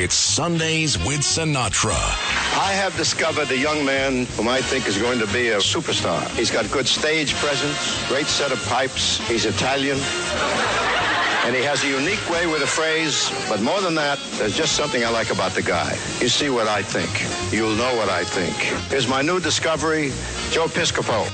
It's Sundays with Sinatra. I have discovered a young man whom I think is going to be a superstar. He's got good stage presence, great set of pipes. He's Italian. And he has a unique way with a phrase, but more than that, there's just something I like about the guy. You see what I think. You'll know what I think. Here's my new discovery, Joe Piscopo.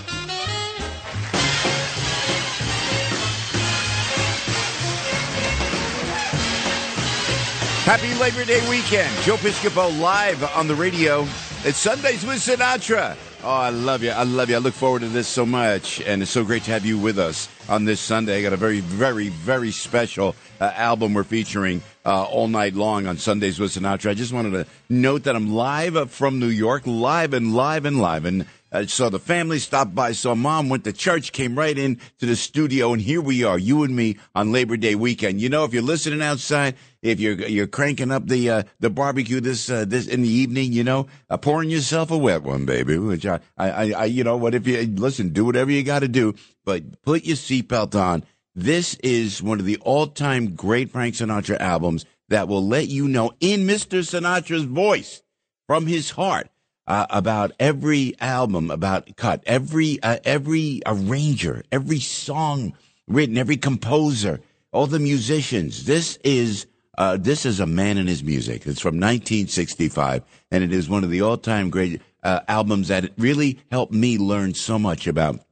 Happy Labor Day weekend. Joe Piscopo live on the radio. It's Sundays with Sinatra. Oh, I love you. I love you. I look forward to this so much. And it's so great to have you with us on this Sunday. I got a very, very, very special uh, album we're featuring uh, all night long on Sundays with Sinatra. I just wanted to note that I'm live from New York, live and live and live. And uh, so the family stopped by, saw mom, went to church, came right in to the studio, and here we are, you and me on Labor Day weekend. You know, if you're listening outside, if you're you're cranking up the uh, the barbecue this uh, this in the evening, you know, uh, pouring yourself a wet one, baby. Which I, I, I you know what if you listen, do whatever you got to do, but put your seatbelt on. This is one of the all time great Frank Sinatra albums that will let you know in Mr. Sinatra's voice from his heart uh, about every album, about cut, every uh, every arranger, every song written, every composer, all the musicians. This is uh, this is a man in his music. It's from 1965, and it is one of the all-time great uh, albums that really helped me learn so much about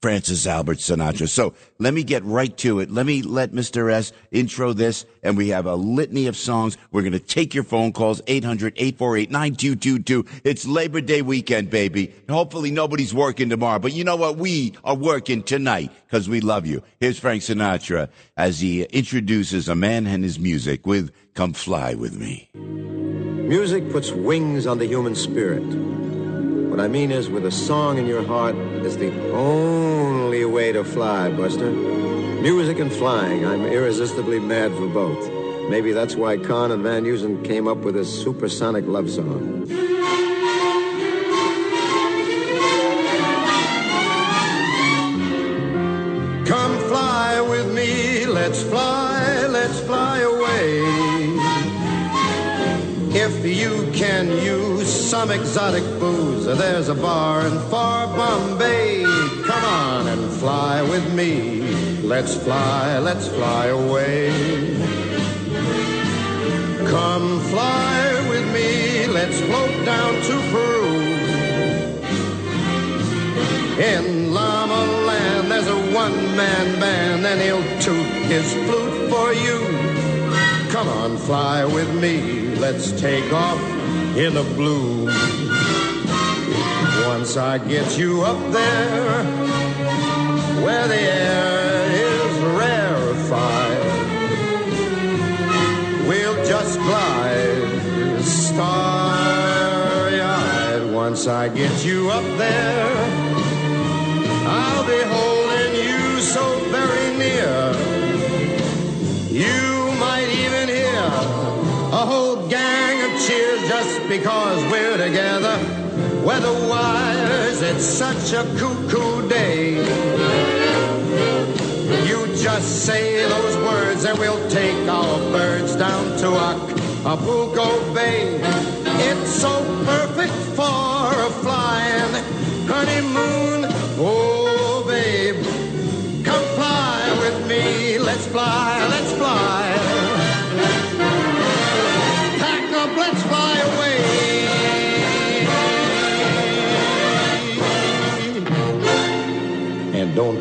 Francis Albert Sinatra. So let me get right to it. Let me let Mr. S intro this, and we have a litany of songs. We're going to take your phone calls, 800-848-9222. It's Labor Day weekend, baby. hopefully nobody's working tomorrow, but you know what? We are working tonight because we love you. Here's Frank Sinatra as he introduces a man and his music with Come Fly With Me. Music puts wings on the human spirit. What I mean is, with a song in your heart is the only way to fly, Buster. Music and flying, I'm irresistibly mad for both. Maybe that's why Cahn and Van Heusen came up with this supersonic love song. Come fly with me, let's fly, let's fly away. If you can use some exotic booze, there's a bar in far Bombay. Come on and fly with me. Let's fly, let's fly away. Come fly with me, let's float down to Peru. In Llama Land, there's a one-man band, and he'll toot his flute for you. Come on, fly with me, let's take off in the blue. Once I get you up there, where the air is rarefied, we'll just glide starry-eyed. Once I get you up there, I'll be holding because we're together. Weather-wise, it's such a cuckoo day. You just say those words and we'll take our birds down to Acapulco Bay. It's so perfect for a flying honeymoon. Oh,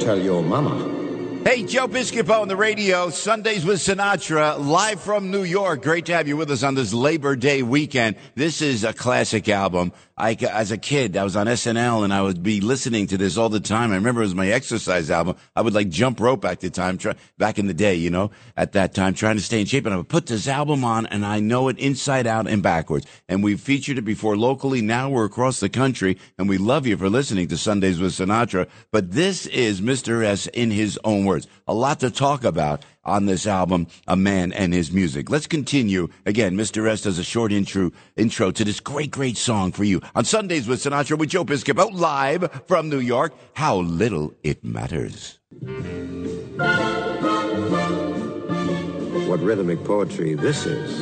tell your mama. Hey, Joe Piscopo on the radio, Sundays with Sinatra, live from New York. Great to have you with us on this Labor Day weekend. This is a classic album. I, as a kid, I was on SNL and I would be listening to this all the time. I remember it was my exercise album. I would like jump rope back the time, try, back in the day, you know, at that time, trying to stay in shape. And I would put this album on and I know it inside out and backwards. And we've featured it before locally. Now we're across the country and we love you for listening to Sundays with Sinatra. But this is Mr. S in his own words. A lot to talk about on this album, A Man and His Music. Let's continue. Again, Mr. S does a short intro, intro to this great, great song for you. On Sundays with Sinatra with Joe Piscopo, live from New York. How little it matters. what rhythmic poetry this is.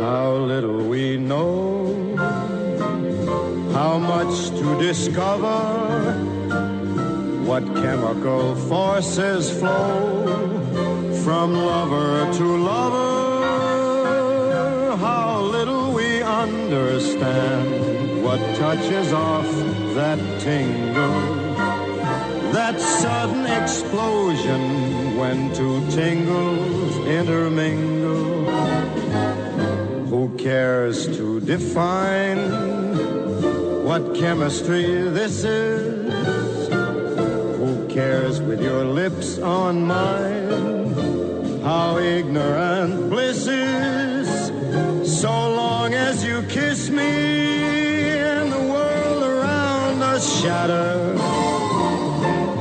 How little we know, how much to discover, what chemical forces flow from lover to lover. How little we understand what touches off that tingle, that sudden explosion when two tingles intermingle. Who cares to define what chemistry this is? Cares with your lips on mine? How ignorant bliss is. So long as you kiss me and the world around us shatters.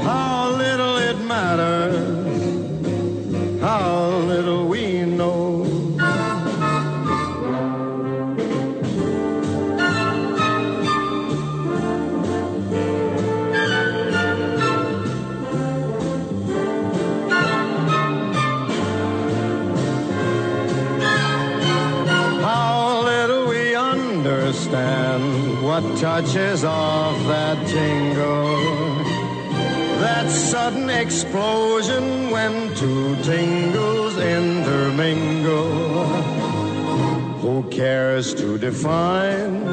How little it matters. How little understand what touches off that tingle. That sudden explosion when two tingles intermingle. Who cares to define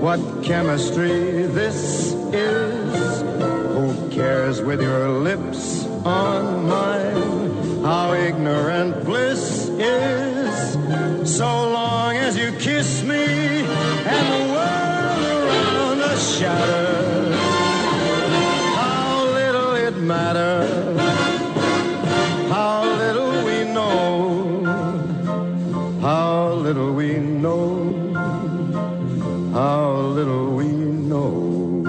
what chemistry this is? Who cares with your lips on mine? How ignorant bliss is. So long as you kiss me shatters. How little it matters. How little we know. How little we know. How little we know.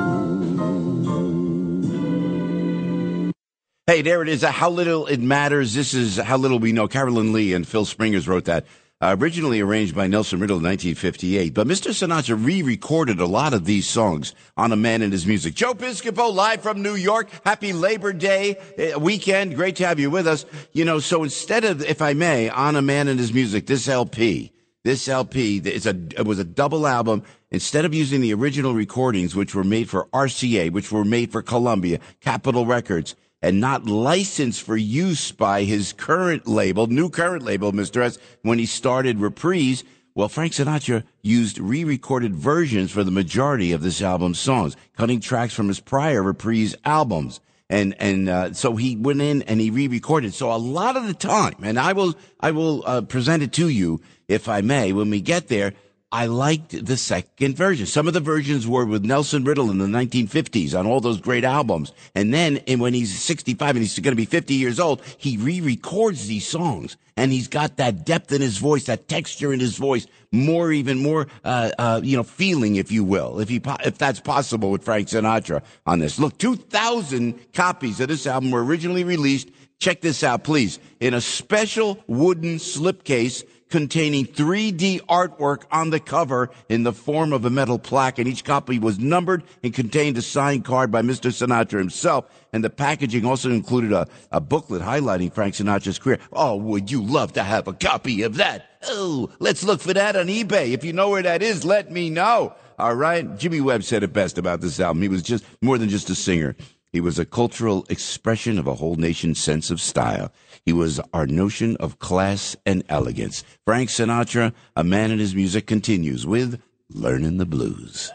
Hey, there it is. How little it matters. This is how little we know. Carolyn Leigh and Phil Springers wrote that. Originally arranged by Nelson Riddle in 1958, but Mr. Sinatra re-recorded a lot of these songs on A Man and His Music. Joe Piscopo live from New York. Happy Labor Day uh, weekend. Great to have you with us. You know, so instead of, if I may, on A Man and His Music, this LP, this LP is a it was a double album. Instead of using the original recordings, which were made for RCA, which were made for Columbia, Capitol Records, and not licensed for use by his current label, new current label, Mr. S, when he started Reprise. Well, Frank Sinatra used re-recorded versions for the majority of this album's songs, cutting tracks from his prior Reprise albums. And, and, uh, so he went in and he re-recorded. So a lot of the time, and I will, I will, uh, present it to you, if I may, when we get there, I liked the second version. Some of the versions were with Nelson Riddle in the 1950s on all those great albums. And then and when he's 65 and he's going to be 50 years old, he re-records these songs and he's got that depth in his voice, that texture in his voice, more, even more, uh, uh, you know, feeling, if you will, if he, po- if that's possible with Frank Sinatra on this. Look, 2,000 copies of this album were originally released. Check this out, please. In a special wooden slipcase containing 3D artwork on the cover in the form of a metal plaque, and each copy was numbered and contained a signed card by Mr. Sinatra himself. And the packaging also included a, a booklet highlighting Frank Sinatra's career. Oh, would you love to have a copy of that? Oh, let's look for that on eBay. If you know where that is, let me know. All right. Jimmy Webb said it best about this album. He was just more than just a singer. He was a cultural expression of a whole nation's sense of style. He was our notion of class and elegance. Frank Sinatra, a man in his music, continues with Learning the Blues.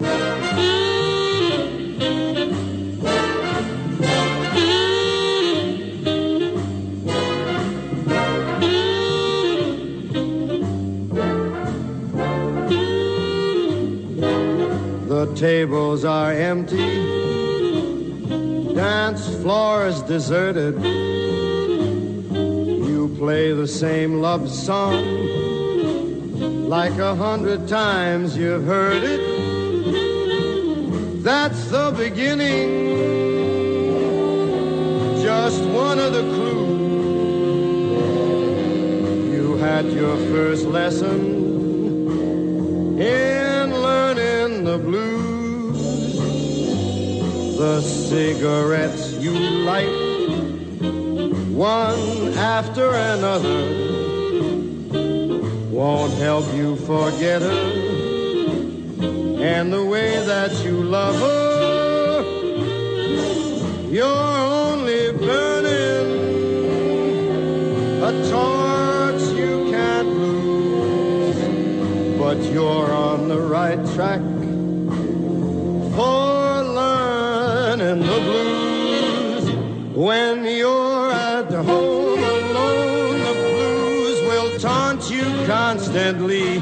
The tables are empty, dance floor is deserted. Play the same love song like a hundred times you've heard it. That's the beginning, just one of the clues. You had your first lesson in learning the blues. The cigarettes you light one after another won't help you forget her and the way that you love her. You're only burning a torch you can't lose, but you're on the right track for learning the blues when constantly.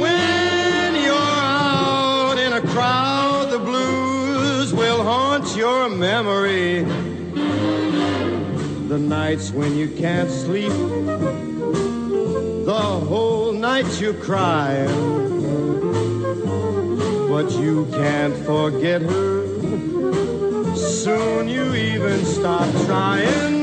When you're out in a crowd, the blues will haunt your memory. The nights when you can't sleep, the whole night you cry but you can't forget her. Soon you even stop trying.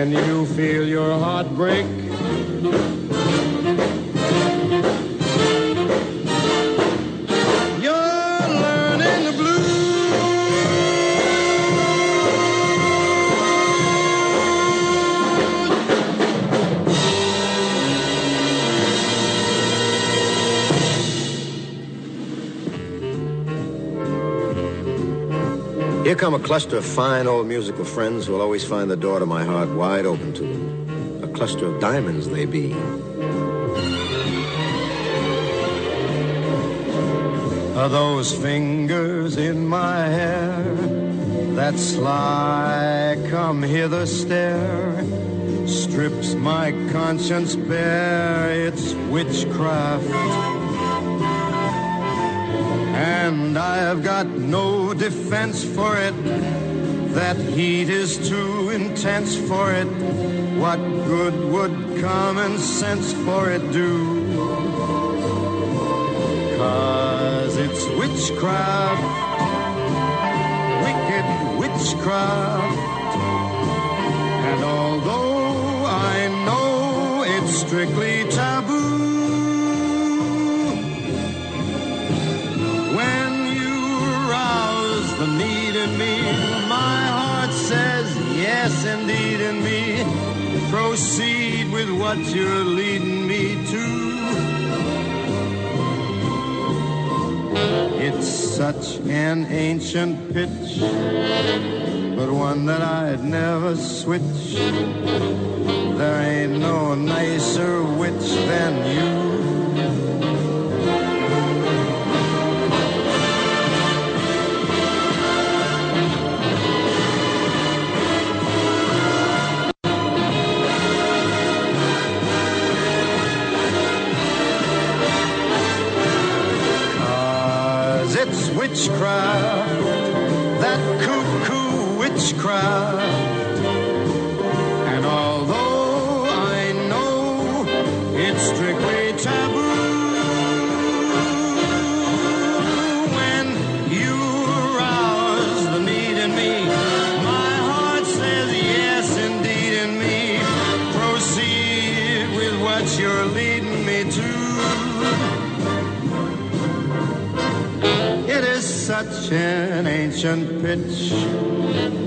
When you feel your heart break, Here come a cluster of fine old musical friends who will always find the door to my heart wide open to them. A cluster of diamonds they be. Are those fingers in my hair that sly come hither stare strips my conscience bare it's witchcraft and I've got no defense for it. That heat is too intense for it. What good would common sense for it do? Cause it's witchcraft, wicked witchcraft. And although I know it's strictly taboo, Proceed with what you're leading me to. It's such an ancient pitch, but one that I'd never switch. There ain't no nicer witch than you.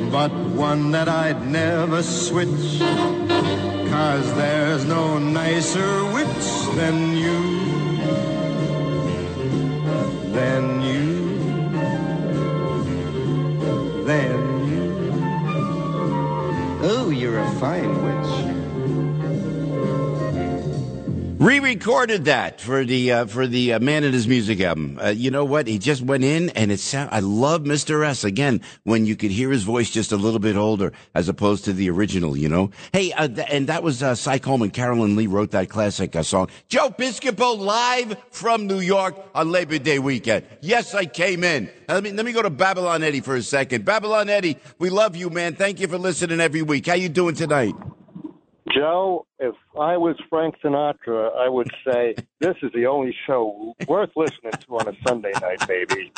But one that I'd never switch. Cause there's no nicer witch than you. Than you. Than you. Oh, you're a fine witch. Re-recorded that for the uh, for the uh, Man and His Music album. Uh, you know what? He just went in and it sound. I love Mr. S again when you could hear his voice just a little bit older as opposed to the original. You know. Hey, uh, th- and that was uh, Cy Coleman. Carolyn Leigh wrote that classic uh, song. Joe Piscopo live from New York on Labor Day weekend. Yes, I came in. Let me let me go to Babylon Eddie for a second. Babylon Eddie, we love you, man. Thank you for listening every week. How you doing tonight? Joe, if I was Frank Sinatra, I would say this is the only show worth listening to on a Sunday night, baby.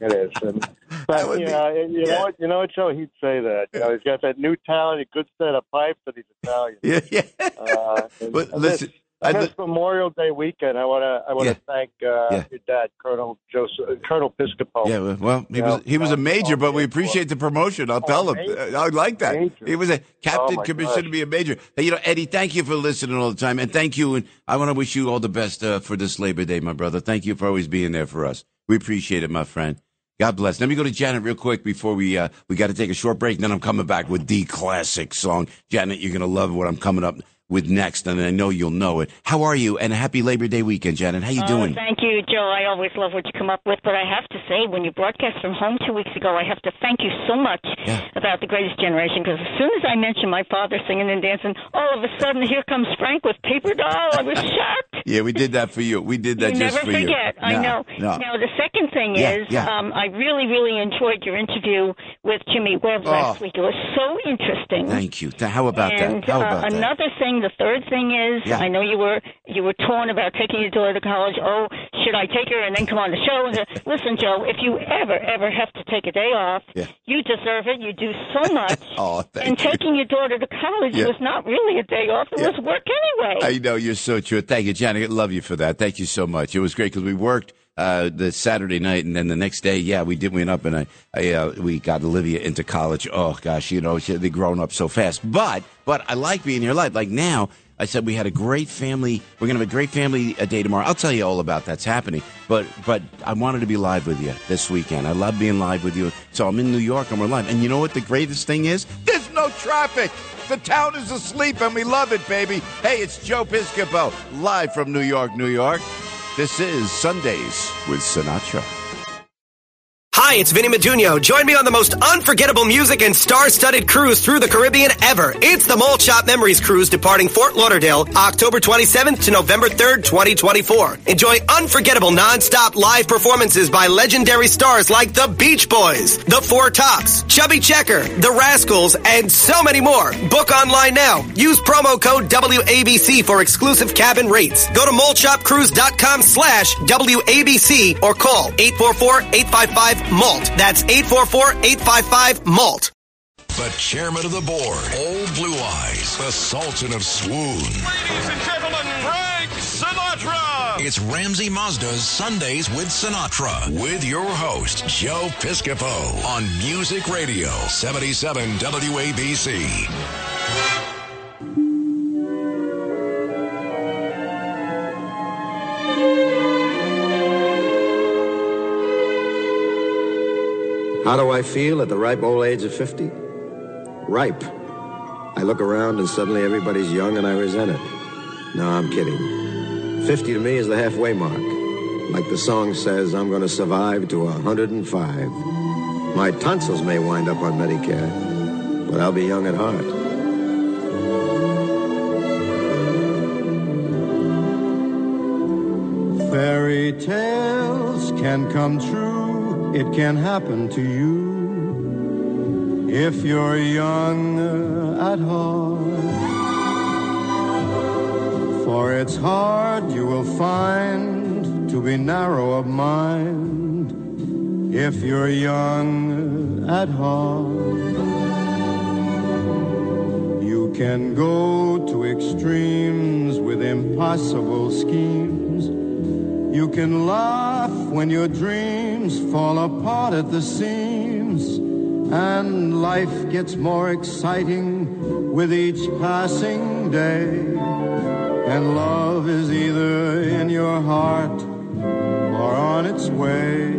It is. And, but you be- know, and you yeah. know what? You know what, Joe? He'd say that. You know, he's got that new talent, a good set of pipes, that he's Italian. Yeah, yeah. Uh, But listen, I this Memorial Day weekend, I want to I want to Yeah. thank uh, Yeah. your dad, Colonel Joseph, Colonel Piscopo. yeah, well, he was he was a Oh, major, but we oh, appreciate the promotion. I'll Oh, tell him. major. I like that. Major. He was a captain Oh, commissioned to be a major. Hey, you know, Eddie, thank you for listening all the time, and thank you. And I want to wish you all the best uh, for this Labor Day, my brother. Thank you for always being there for us. We appreciate it, my friend. God bless. Let me go to Janet real quick before we uh, we got to take a short break. And then I'm coming back with the classic song. Janet, you're gonna love what I'm coming up with next, and I know you'll know it. How are you? And a happy Labor Day weekend, Janet. How you oh, doing? Oh, thank you, Joe. I always love what you come up with, but I have to say, when you broadcast from home two weeks ago, I have to thank you so much Yeah. about the Greatest Generation because as soon as I mentioned my father singing and dancing, all of a sudden here comes Frank with Paper Doll. I was shocked. Yeah, we did that for you. We did that you just never for forget. you. I No, know. No. Now the second thing Yeah, is, yeah. Um, I really, really enjoyed your interview with Jimmy Webb last Oh. week. It was so interesting. Thank you. How about and that? How uh, that? another thing, the third thing is, Yeah. I know you were you were torn about taking your daughter to college. Oh, should I take her and then come on the show? And, uh, Listen, Joe, if you ever ever have to take a day off, you deserve it. You do so much. Oh, thank and you. taking your daughter to college was not really a day off. It was work anyway. I know you're so true. Thank you, Janet. I love you for that. Thank you so much. It was great because we worked uh, the Saturday night, and then the next day, yeah, we did went up and I, I uh, we got Olivia into college. Oh gosh, you know she, they grown up so fast. But but I like being here live. Like now, I said we had a great family. We're gonna have a great family uh, day tomorrow. I'll tell you all about that's happening. But but I wanted to be live with you this weekend. I love being live with you. So I'm in New York and we're live. And you know what the greatest thing is? There's no traffic. The town is asleep and we love it, baby. Hey, it's Joe Piscopo, live from New York, New York. This is Sundays with Sinatra. Hi, it's Vinny Maduno. Join me on the most unforgettable music and star-studded cruise through the Caribbean ever. It's the Shop Memories Cruise departing Fort Lauderdale October 27th to November 3rd, 2024. Enjoy unforgettable non-stop live performances by legendary stars like the Beach Boys, the Four Tops, Chubby Checker, the Rascals, and so many more. Book online now. Use promo code WABC for exclusive cabin rates. Go to maltshopcruise.com slash WABC or call 844-855-MALT. That's 844-855-MALT. The chairman of the board, Old Blue Eyes, the Sultan of Swoon. Ladies and gentlemen, Frank Sinatra! It's Ramsey Mazda's Sundays with Sinatra with your host, Joe Piscopo on Music Radio 77 WABC. How do I feel at the ripe old age of 50? Ripe. I look around and suddenly everybody's young and I resent it. No, I'm kidding. 50 to me is the halfway mark. Like the song says, I'm going to survive to 105. My tonsils may wind up on Medicare, but I'll be young at heart. Fairy tales can come true. It can happen to you if you're young uh, at heart. For it's hard, you will find, to be narrow of mind if you're young uh, at heart. You can go to extremes with impossible schemes. You can laugh when your dreams fall apart at the seams. And life gets more exciting with each passing day. And love is either in your heart or on its way.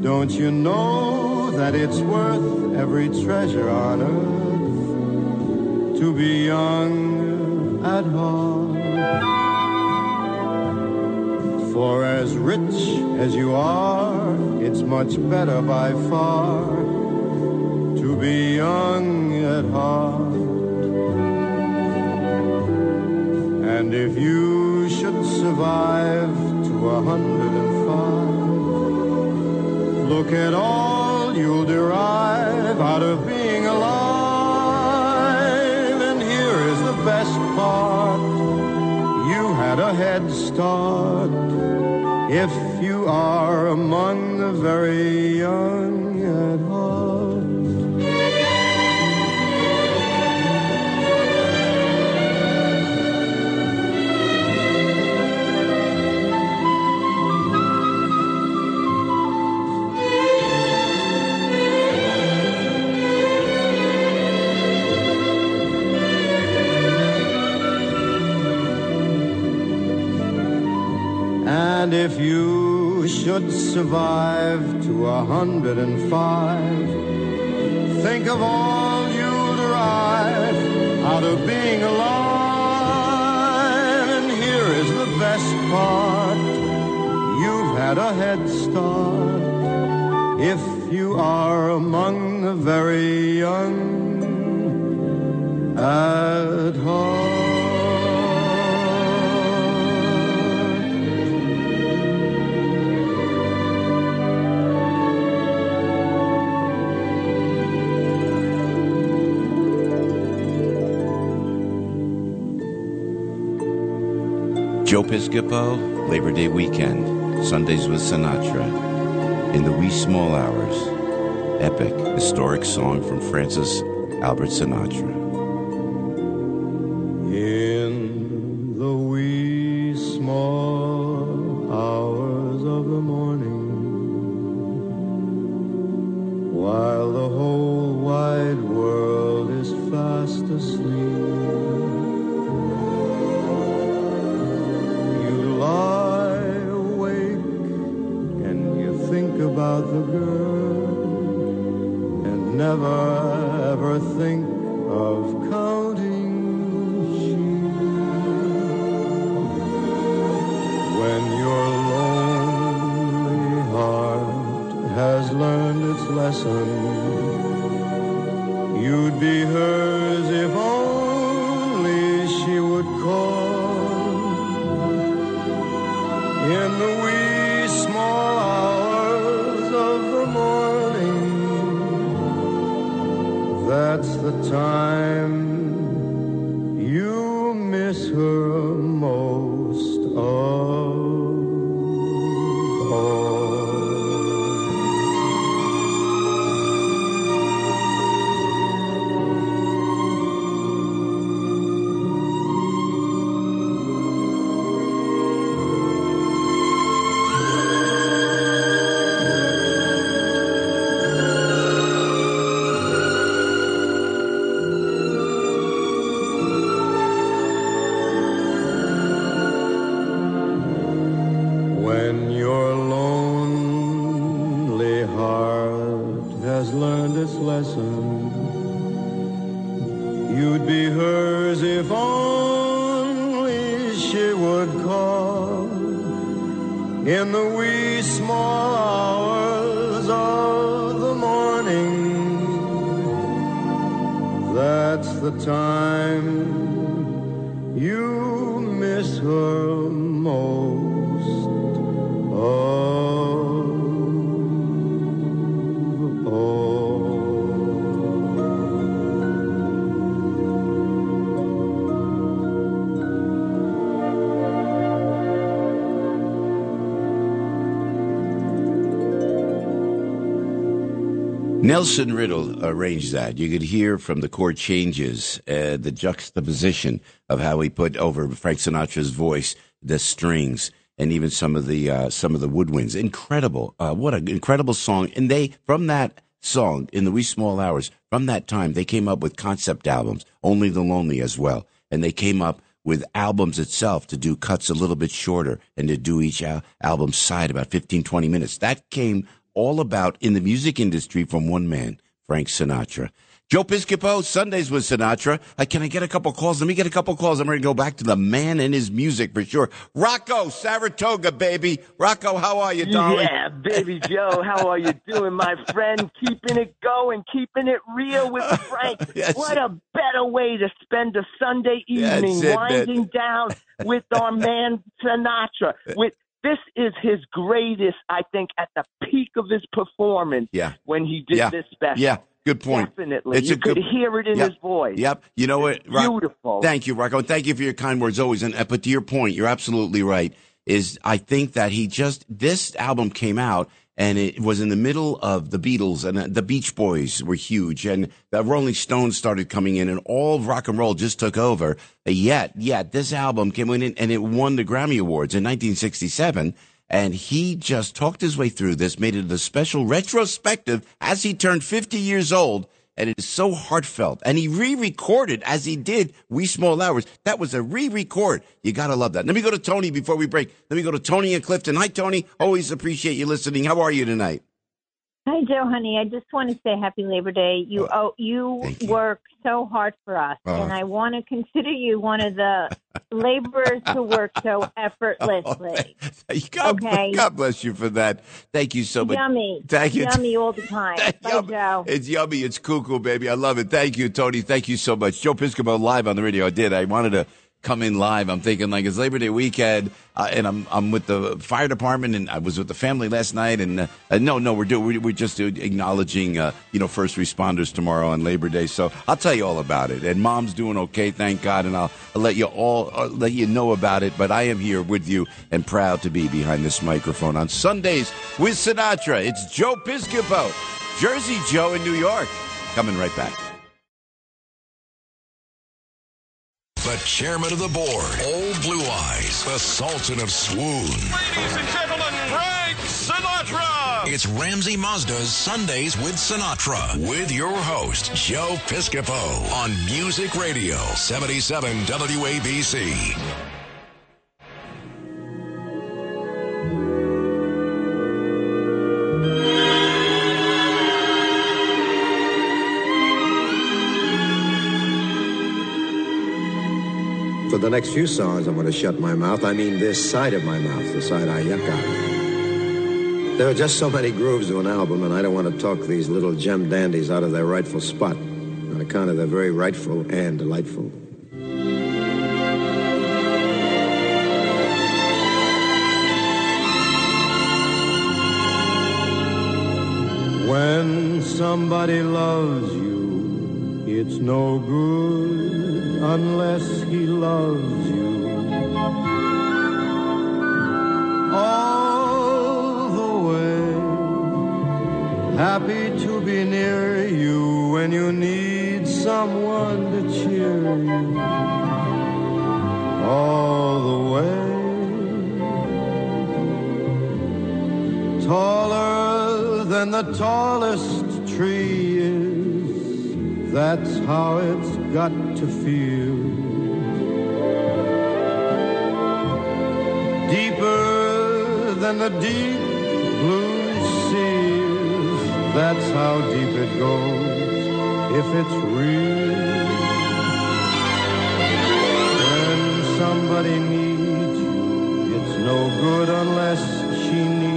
Don't you know that it's worth every treasure on earth to be young at heart? For as rich as you are, it's much better by far to be young at heart. And if you should survive to a hundred and five, look at all you'll derive out of being alive. And here is the best part. A head start if you are among the very young should survive to a hundred and five. Think of all you derive out of being alive. And here is the best part you've had a head start if you are among the very young at heart. Joe Piscopo, Labor Day weekend, Sundays with Sinatra. In the wee small hours, epic, historic song from Francis Albert Sinatra. Nelson Riddle arranged that. You could hear from the chord changes, uh, the juxtaposition of how he put over Frank Sinatra's voice, the strings, and even some of the uh, some of the woodwinds. Incredible! Uh, what an incredible song! And they from that song in the wee small hours from that time they came up with concept albums, Only the Lonely as well, and they came up with albums itself to do cuts a little bit shorter and to do each al- album side about 15, 20 minutes. That came all about in the music industry from one man, Frank Sinatra. Joe Piscopo, Sundays with Sinatra. Uh, can I get a couple calls? Let me get a couple calls. I'm ready to go back to the man and his music for sure. Rocco, Saratoga, baby. Rocco, how are you, darling? Yeah, baby Joe, how are you doing, my friend? Keeping it going, keeping it real with Frank. Yes. What a better way to spend a Sunday evening, it, winding man. down with our man Sinatra. With this is his greatest, I think, at the peak of his performance. Yeah. when he did yeah. this special. Yeah, good point. Definitely, It's you could good- hear it in Yep. his voice. Yep. You know what? Beautiful. Thank you, Rocco. And thank you for your kind words always. And uh, but to your point, you're absolutely right. Is I think that he just this album came out and it was in the middle of the Beatles and uh, the Beach Boys were huge and the Rolling Stones started coming in and all rock and roll just took over. Yet, yet this album came in and it won the Grammy Awards in 1967. And he just talked his way through this, made it a special retrospective as he turned 50 years old and it is so heartfelt. And he re-recorded as he did "Wee Small Hours." That was a re-record. You gotta love that. Let me go to Tony before we break. Let me go to Tony and Clifton. Hi, Tony. Always appreciate you listening. How are you tonight? Hi, Joe, honey. I just want to say Happy Labor Day. You oh, you, work so hard for us, Oh. and I want to consider you one of the laborers who work so oh, effortlessly. God, Okay. God bless you for that. Thank you so much. Yummy, Thank you. yummy all the time. Bye, Joe. It's yummy. It's cuckoo, baby. I love it. Thank you, Tony. Thank you so much. Joe Piscopo live on the radio. I did. I wanted to come in live. I'm thinking like it's Labor Day weekend, uh, and I'm I'm with the fire department, and I was with the family last night. And uh, no, no, we're doing we, we're just acknowledging uh, you know first responders tomorrow on Labor Day. So I'll tell you all about it. And Mom's doing okay, thank God. And I'll, I'll let you all uh, let you know about it. But I am here with you and proud to be behind this microphone on Sundays with Sinatra. It's Joe Piscopo, Jersey Joe in New York. Coming right back. The chairman of the board, Old Blue Eyes, the Sultan of Swoon. Ladies and gentlemen, Frank Sinatra. It's Ramsey Mazda's Sundays with Sinatra with your host, Joe Piscopo on Music Radio 77 WABC. The next few songs, I'm going to shut my mouth. I mean this side of my mouth, the side I yuck out. There are just so many grooves to an album, and I don't want to talk these little gem dandies out of their rightful spot on account of they're very rightful and delightful. When somebody loves you, it's no good unless he loves you. All the way, happy to be near you when you need someone to cheer you. All the way. taller than the tallest tree is. That's how it's got to feel. Deeper than the deep blue sea is. That's how deep it goes if it's real. When somebody needs you, it's no good unless she needs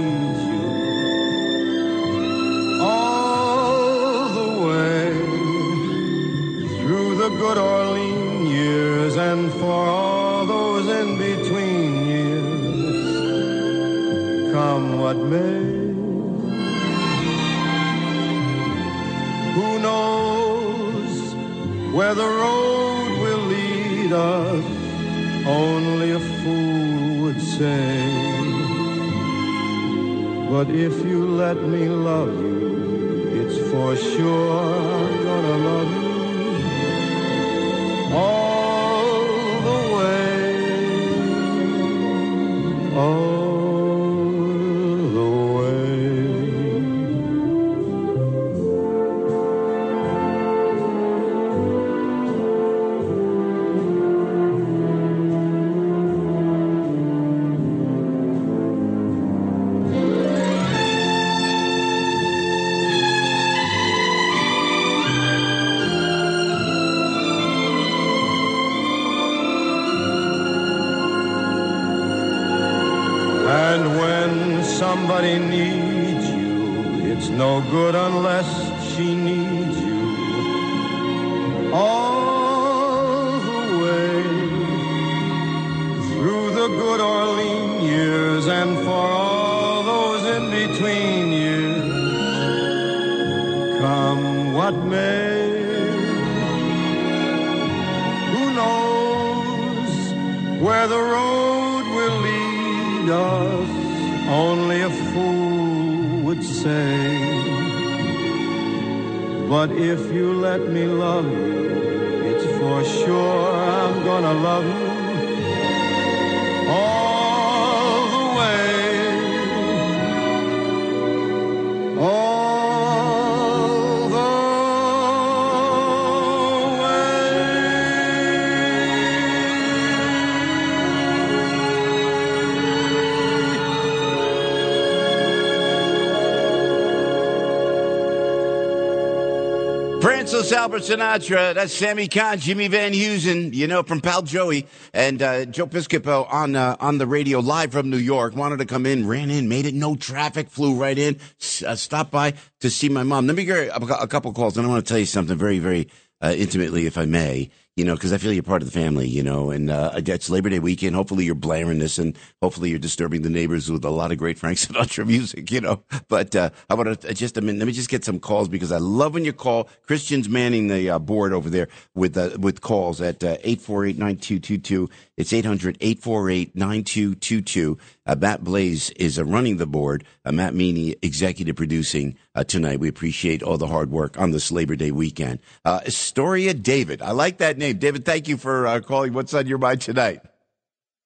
Albert Sinatra, that's Sammy Cahn, Jimmy Van Heusen, you know, from Pal Joey and uh, Joe Piscopo on uh, on the radio live from New York. Wanted to come in, ran in, made it, no traffic, flew right in, uh, stopped by to see my mom. Let me get a, a couple calls, and I want to tell you something very, very uh, intimately, if I may you know, because I feel you're part of the family, you know, and uh, it's Labor Day weekend. Hopefully you're blaring this and hopefully you're disturbing the neighbors with a lot of great Frank Sinatra music, you know. But uh, I want to just, I mean, let me just get some calls because I love when you call. Christian's manning the uh, board over there with uh, with calls at uh, 848-9222. It's 800-848-9222. Uh, Matt Blaze is uh, running the board. Matt Meany, executive producing tonight. We appreciate all the hard work on this Labor Day weekend. Astoria David. I like that name. David, thank you for uh, calling. What's on your mind tonight?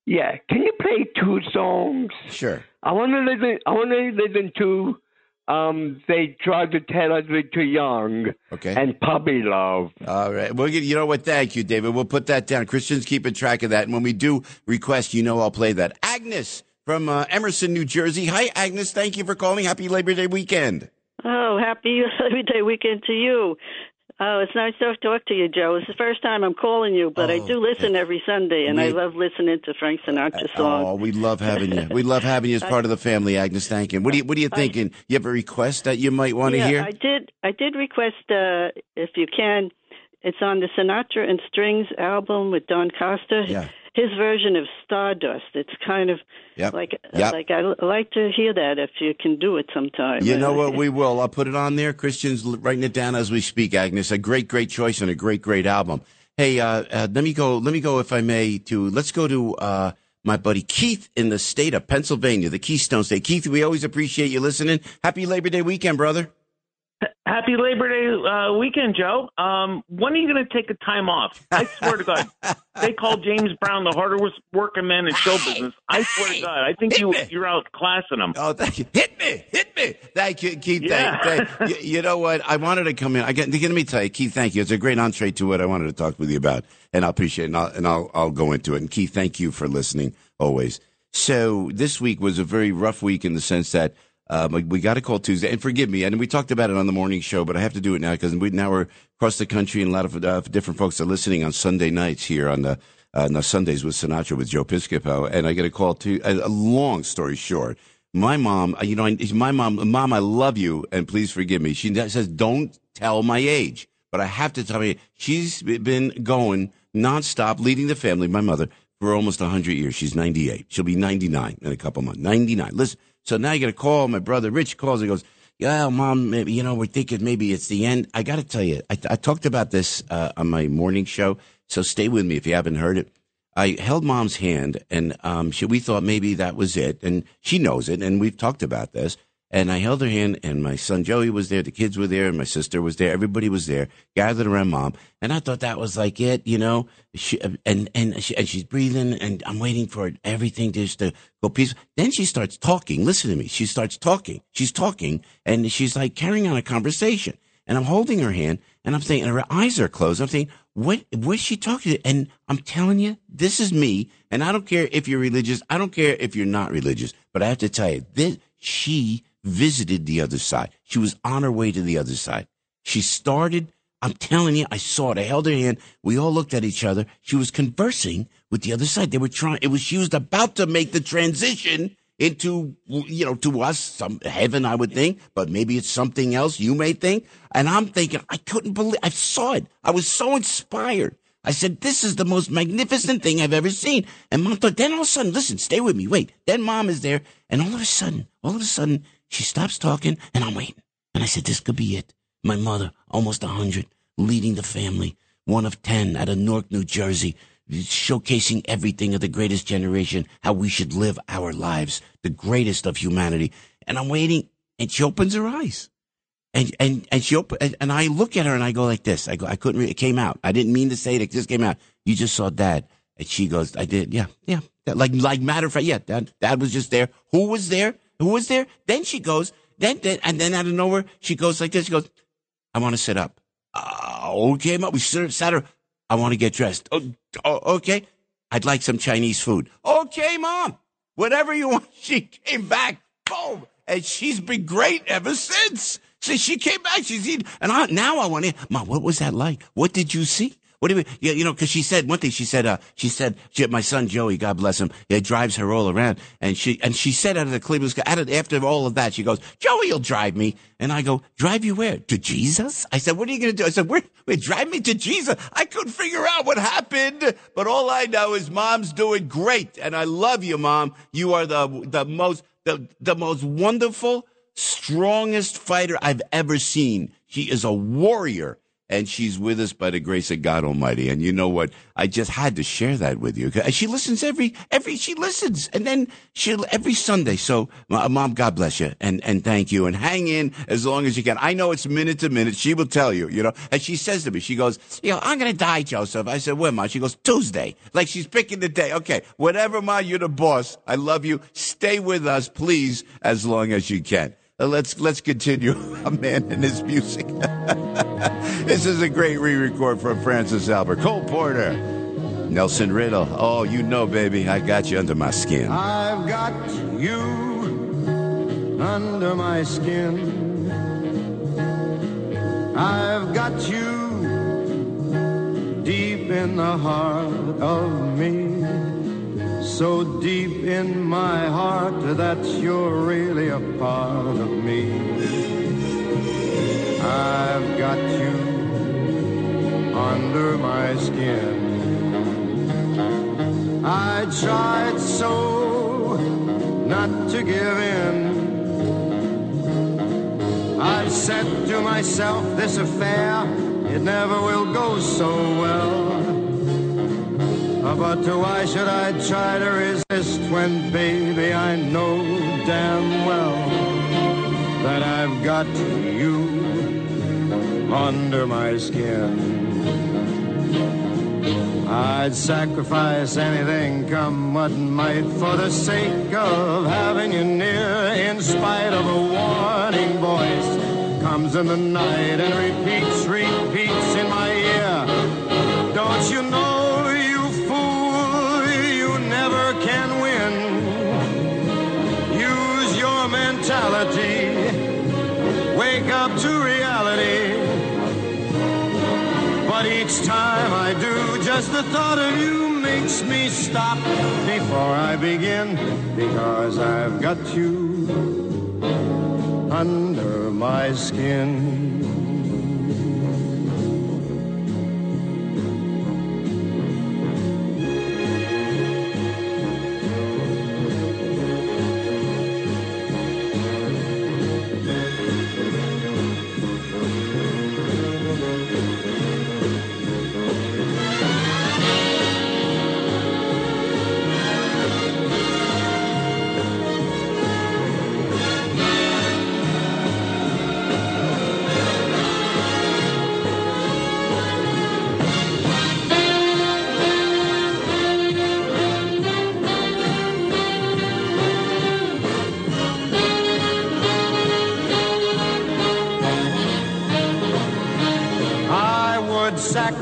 Yeah. Can you play two songs? Sure. I want to listen. I want to listen to um, they tried to tell us we're too young. Okay. And puppy love. All right. Well, you know what? Thank you, David. We'll put that down. Christian's keeping track of that. And when we do request, you know I'll play that. Agnes from uh, Emerson, New Jersey. Hi, Agnes. Thank you for calling. Happy Labor Day weekend. Oh, happy Labor Day weekend to you. Oh, it's nice to talk to you, Joe. It's the first time I'm calling you, but Oh, I do listen every Sunday, and I love listening to Frank Sinatra songs. Oh, we love having you. We love having you as part of the family, Agnes. Thank you. What are you, what are you thinking? You have a request that you might want to yeah, hear? I did. I did request, uh, if you can, it's on the Sinatra and Strings album with Don Costa. Yeah. His version of Stardust. It's kind of Yep. like Yep. like I like to hear that if you can do it sometime. You know what? We will. I'll put it on there. Christian's writing it down as we speak. Agnes, a great, great choice and a great, great album. Hey, uh, uh, let me go. Let me go, if I may. To let's go to uh, my buddy Keith in the state of Pennsylvania, the Keystone State. Keith, we always appreciate you listening. Happy Labor Day weekend, brother. Happy Labor Day uh, weekend, Joe. Um, when are you going to take a time off? I swear to God, they call James Brown the hardest working man in show business. I swear to God, I think you you're outclassing him. Oh, thank you. Hit me, hit me. Thank you, Keith. Yeah. Thank, thank- you, you know what? I wanted to come in. I get, let me tell you, Keith. Thank you. It's a great entree to what I wanted to talk with you about, and I appreciate it. And I'll, and I'll, I'll go into it. And Keith, thank you for listening always. So this week was a very rough week in the sense that. Um, we- got a call Tuesday, and forgive me, and we talked about it on the morning show, but I have to do it now because we, now we're across the country, and a lot of uh, different folks are listening on Sunday nights here on the uh, Sundays with Sinatra with Joe Piscopo, and I get a call to a, a long story short. My mom, uh, you know, I, my mom, mom, I love you, and please forgive me. She says, "Don't tell my age," but I have to tell you, she's been going nonstop, leading the family. My mother for almost 100 years. She's 98. She'll be 99 in a couple months. 99. Listen, so now you got to call. My brother Rich calls and goes, yeah, mom, maybe, you know, we're thinking maybe it's the end. I got to tell you, I, I talked about this uh, on my morning show, so stay with me if you haven't heard it. I held mom's hand, and um, she, we thought maybe that was it, and she knows it, and we've talked about this. And I held her hand, and my son Joey was there, the kids were there, and my sister was there. Everybody was there, gathered around mom, and I thought that was like it, you know. She, uh, and and she, and she's breathing, and I'm waiting for everything just to go peaceful. Then she starts talking. Listen to me. She starts talking. She's talking, and she's like carrying on a conversation. And I'm holding her hand, and I'm thinking, and her eyes are closed. I'm thinking, what, what's she talking to? And I'm telling you, this is me. And I don't care if you're religious. I don't care if you're not religious. But I have to tell you, this, she visited the other side. She was on her way to the other side. She started, I'm telling you, I saw it. I held her hand. We all looked at each other. She was conversing with the other side. They were trying, it was, she was about to make the transition into, you know, to us, some heaven, I would think, but maybe it's something else you may think. And I'm thinking, I couldn't believe, I saw it. I was so inspired. I said, this is the most magnificent thing I've ever seen. And mom thought, then all of a sudden, listen, stay with me. Wait. Then mom is there. And all of a sudden, all of a sudden, she stops talking and I'm waiting. And I said, this could be it. My mother, almost a hundred, leading the family, one of ten out of Newark, New Jersey, showcasing everything of the greatest generation, how we should live our lives, the greatest of humanity. And I'm waiting and she opens her eyes. And, and, and she open, and, and I look at her and I go like this. I go, I couldn't read. It came out. I didn't mean to say it. It just came out. You just saw dad. And she goes, I did. Yeah. Yeah. That, like, like matter of fact. Yeah. Dad, dad was just there. Who was there? Who was there? Then she goes, then, then, and then out of nowhere, she goes like this. She goes, I want to sit up. Uh, okay, mom. We sit, sat her. I want to get dressed. Oh, oh, okay. I'd like some Chinese food. Okay, mom. Whatever you want. She came back. Boom. And she's been great ever since. So she came back. She's eating, and I, now I want to. Mom, what was that like? What did you see? What do you, mean? yeah, you know, cause she said one thing, she said, uh, she said, she, my son Joey, God bless him, it drives her all around. And she, and she said out of the Cleveland, out of, after all of that, she goes, Joey will drive me. And I go, drive you where? To Jesus? I said, what are you going to do? I said, where, wait, drive me to Jesus. I couldn't figure out what happened, but all I know is mom's doing great. And I love you, mom. You are the, the most, the, the most wonderful, strongest fighter I've ever seen. She is a warrior and she's with us by the grace of God Almighty. And you know what? I just had to share that with you. She listens every, every, she listens. And then she'll, every Sunday. So, mom, God bless you. And, and thank you. And hang in as long as you can. I know it's minute to minute. She will tell you, you know, and she says to me, she goes, you know, I'm to die, Joseph. I said, when, mom? She goes, Tuesday. Like she's picking the day. Okay. Whatever, mom, you're the boss. I love you. Stay with us, please, as long as you can. Uh, let's let's continue. A man and his music. this is a great re-record from Francis Albert, Cole Porter, Nelson Riddle. Oh, you know, baby, I got you under my skin. I've got you under my skin. I've got you deep in the heart of me so deep in my heart that you're really a part of me. I've got you under my skin. I tried so not to give in. I said to myself, this affair, it never will go so well. But why should I try to resist when, baby, I know damn well that I've got you under my skin. I'd sacrifice anything, come what might, for the sake of having you near, in spite of a warning voice. Comes in the night and repeats, repeats in my ear. Don't you know? Wake up to reality. But each time I do, just the thought of you makes me stop before I begin. Because I've got you under my skin.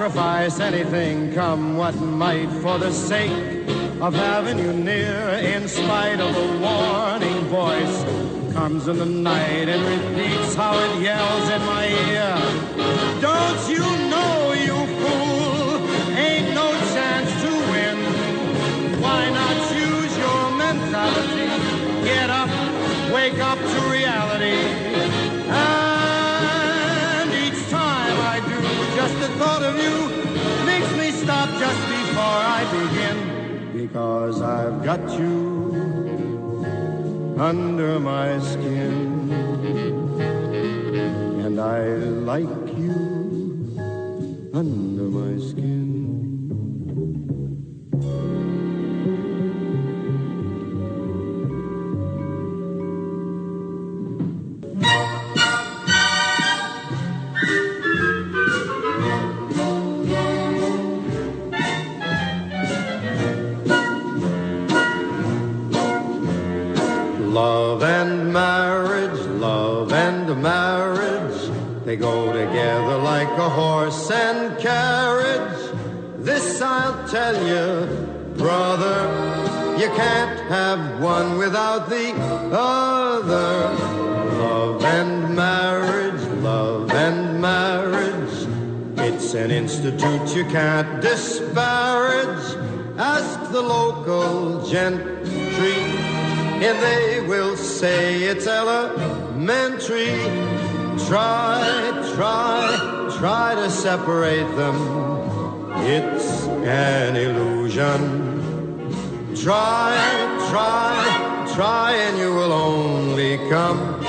Sacrifice anything, come what might, for the sake of having you near, in spite of the warning voice. Comes in the night and repeats how it yells in my ear. Don't you know, you fool, ain't no chance to win. Why not use your mentality? Get up, wake up to reality. Thought of you makes me stop just before I begin. Because I've got you under my skin. And I like you under a horse and carriage. This I'll tell you, brother, you can't have one without the other. Love and marriage, love and marriage. It's an institute you can't disparage. Ask the local gentry, and they will say it's elementary. Try, try, try to separate them. It's an illusion. Try, try, try, and you will only come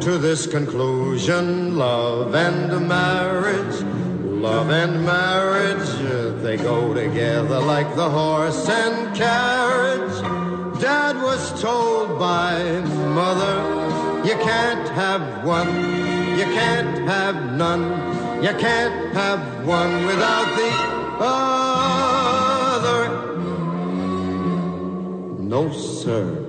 to this conclusion love and marriage. Love and marriage, they go together like the horse and carriage. Dad was told by mother, you can't have one, you can't have none, you can't have one without the other. No, sir.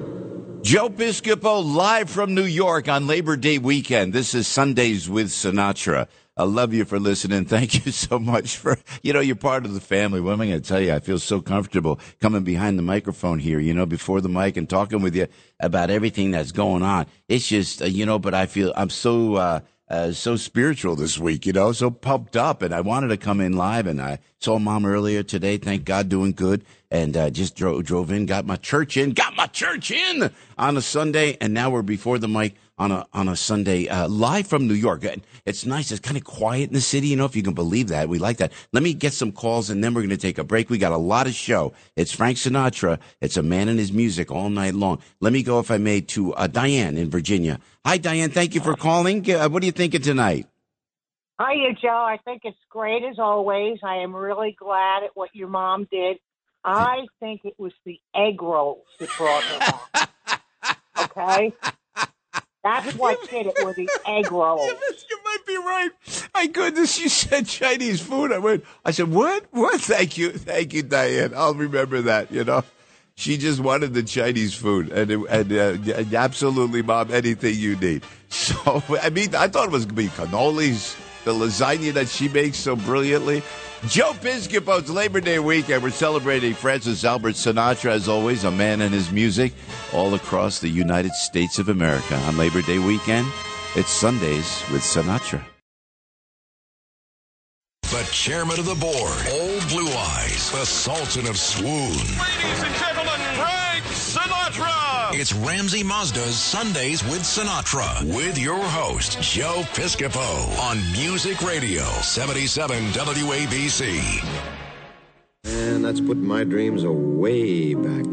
Joe Piscopo live from New York on Labor Day weekend. This is Sundays with Sinatra. I love you for listening. Thank you so much for, you know, you're part of the family. What am I going to tell you? I feel so comfortable coming behind the microphone here, you know, before the mic and talking with you about everything that's going on. It's just, uh, you know, but I feel I'm so, uh, uh, so spiritual this week, you know, so pumped up. And I wanted to come in live. And I saw mom earlier today. Thank God, doing good. And uh, just drove drove in, got my church in, got my church in on a Sunday. And now we're before the mic on a on a Sunday uh, live from New York. It's nice. It's kind of quiet in the city, you know, if you can believe that. We like that. Let me get some calls, and then we're going to take a break. We got a lot of show. It's Frank Sinatra. It's a man and his music all night long. Let me go, if I may, to uh, Diane in Virginia. Hi, Diane. Thank you for calling. Uh, what are you thinking tonight? Hiya, Joe. I think it's great as always. I am really glad at what your mom did. I think it was the egg rolls that brought her on. Okay? That's what did it, were the egg rolls. You might be right. My goodness, you said Chinese food. I went, I said, what? What? Thank you. Thank you, Diane. I'll remember that, you know. She just wanted the Chinese food, and, it, and uh, absolutely, mom, anything you need. So, I mean, I thought it was going to be cannolis, the lasagna that she makes so brilliantly. Joe Piscopo's Labor Day weekend. We're celebrating Francis Albert Sinatra, as always, a man and his music, all across the United States of America. On Labor Day weekend, it's Sundays with Sinatra. The chairman of the board, Old Blue Eyes, the Sultan of Swoon. Ladies and gentlemen, Frank Sinatra. It's Ramsey Mazda's Sundays with Sinatra with your host, Joe Piscopo on Music Radio 77 WABC. And that's putting my dreams away back.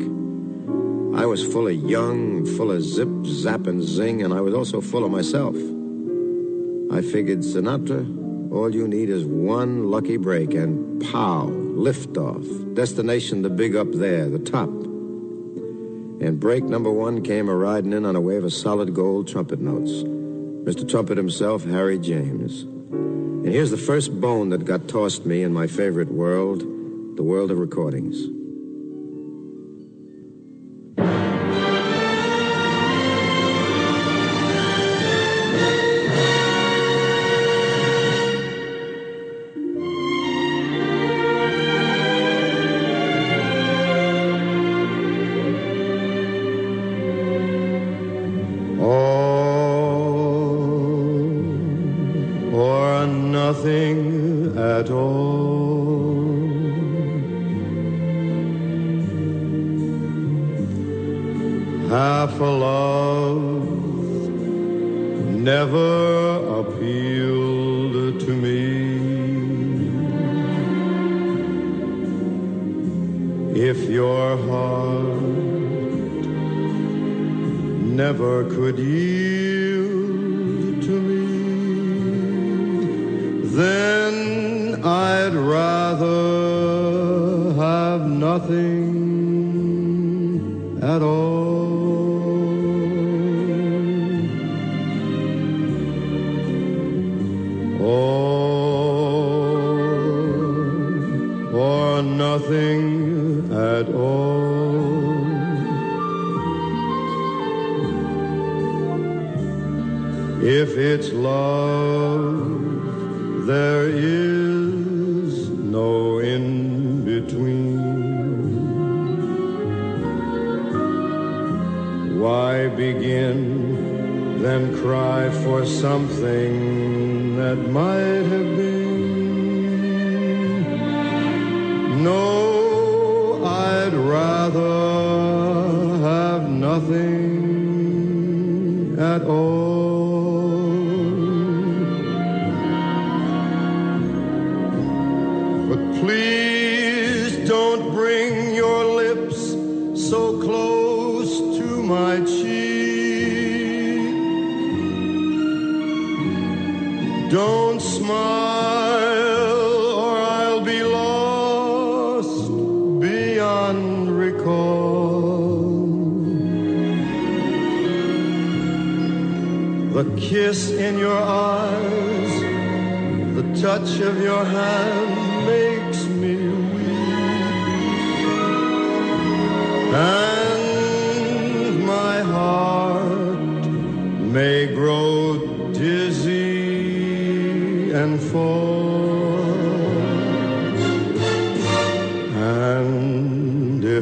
I was full of young, full of zip, zap, and zing, and I was also full of myself. I figured, Sinatra, all you need is one lucky break, and pow, liftoff. Destination the big up there, the top. And break number one came a riding in on a wave of solid gold trumpet notes. Mr. Trumpet himself, Harry James. And here's the first bone that got tossed me in my favorite world, the world of recordings.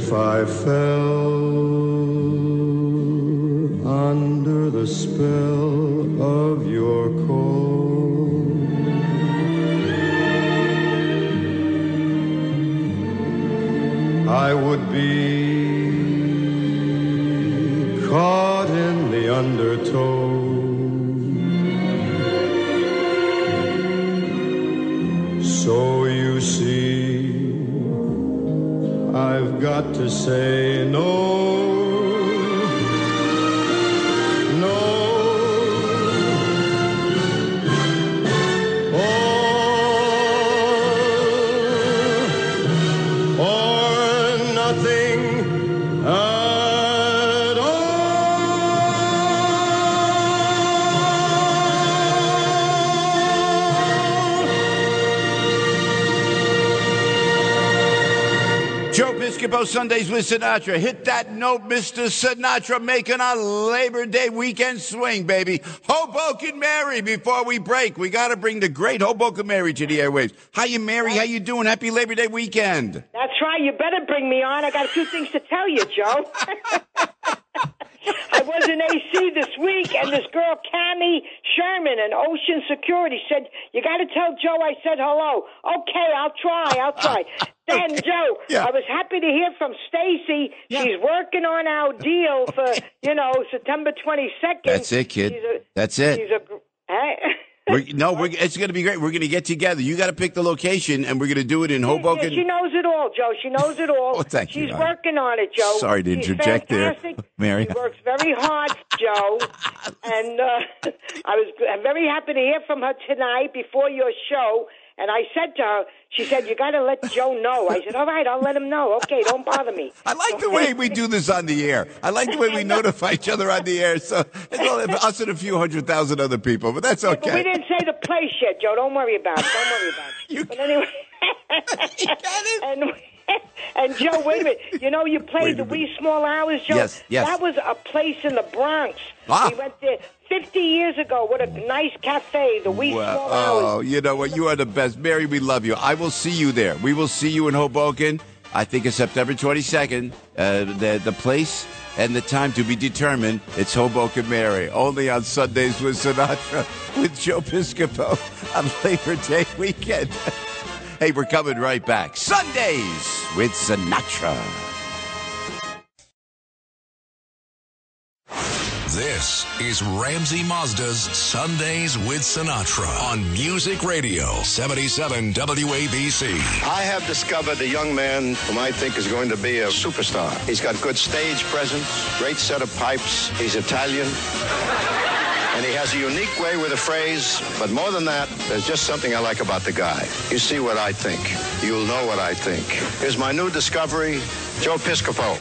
If I fell under the spell of your call, I would be caught in the undertow. Got to say no. No. Sundays with Sinatra. Hit that note, Mr. Sinatra, making a Labor Day weekend swing, baby. Hoboken Mary, before we break, we got to bring the great Hoboken Mary to the airwaves. How you, Mary? How you doing? Happy Labor Day weekend. That's right. You better bring me on. I got a few things to tell you, Joe. I was in AC this week, and this girl, Cammy Sherman, in Ocean Security, said, You got to tell Joe I said hello. Okay, I'll try. I'll try. Then, Joe, I was happy to hear from Stacy. She's working on our deal for, you know, September 22nd. That's it, kid. A- That's it. She's a, hey? We're, no, we're, it's going to be great. We're going to get together. You got to pick the location, and we're going to do it in Yeah, Hoboken. she knows it all, Joe. She knows it all. Oh, thank you, She's Mary. working on it, Joe. Sorry to She's interject there. Mary. She works very hard, Joe. and uh, I was I'm very happy to hear from her tonight before your show. And I said to her, she said, "You got to let Joe know." I said, "All right, I'll let him know. Okay, don't bother me." I like the way we do this on the air. I like the way we notify each other on the air. So it's only us and a few hundred thousand other people, but that's But we didn't say the place yet, Joe. Don't worry about it. Don't worry about it. But anyway, and and Joe, wait a minute. You know, you played the wee small hours, Joe. Yes, yes. That was a place in the Bronx. Ah. We went there 50 years ago. What a nice cafe, the wee Well, small hours. oh, you know what? You are the best. Mary, we love you. I will see you there. We will see you in Hoboken. I think it's September 22nd. Uh, the, the place and the time to be determined. It's Hoboken Mary. Only on Sundays with Sinatra with Joe Piscopo on Labor Day weekend. hey, we're coming right back. Sundays with Sinatra. This is Ramsey Mazda's Sundays with Sinatra on Music Radio 77 WABC. I have discovered a young man whom I think is going to be a superstar. He's got good stage presence, great set of pipes. He's Italian. And he has a unique way with a phrase, but more than that, there's just something I like about the guy. You see what I think. You'll know what I think. Here's my new discovery, Joe Piscopo.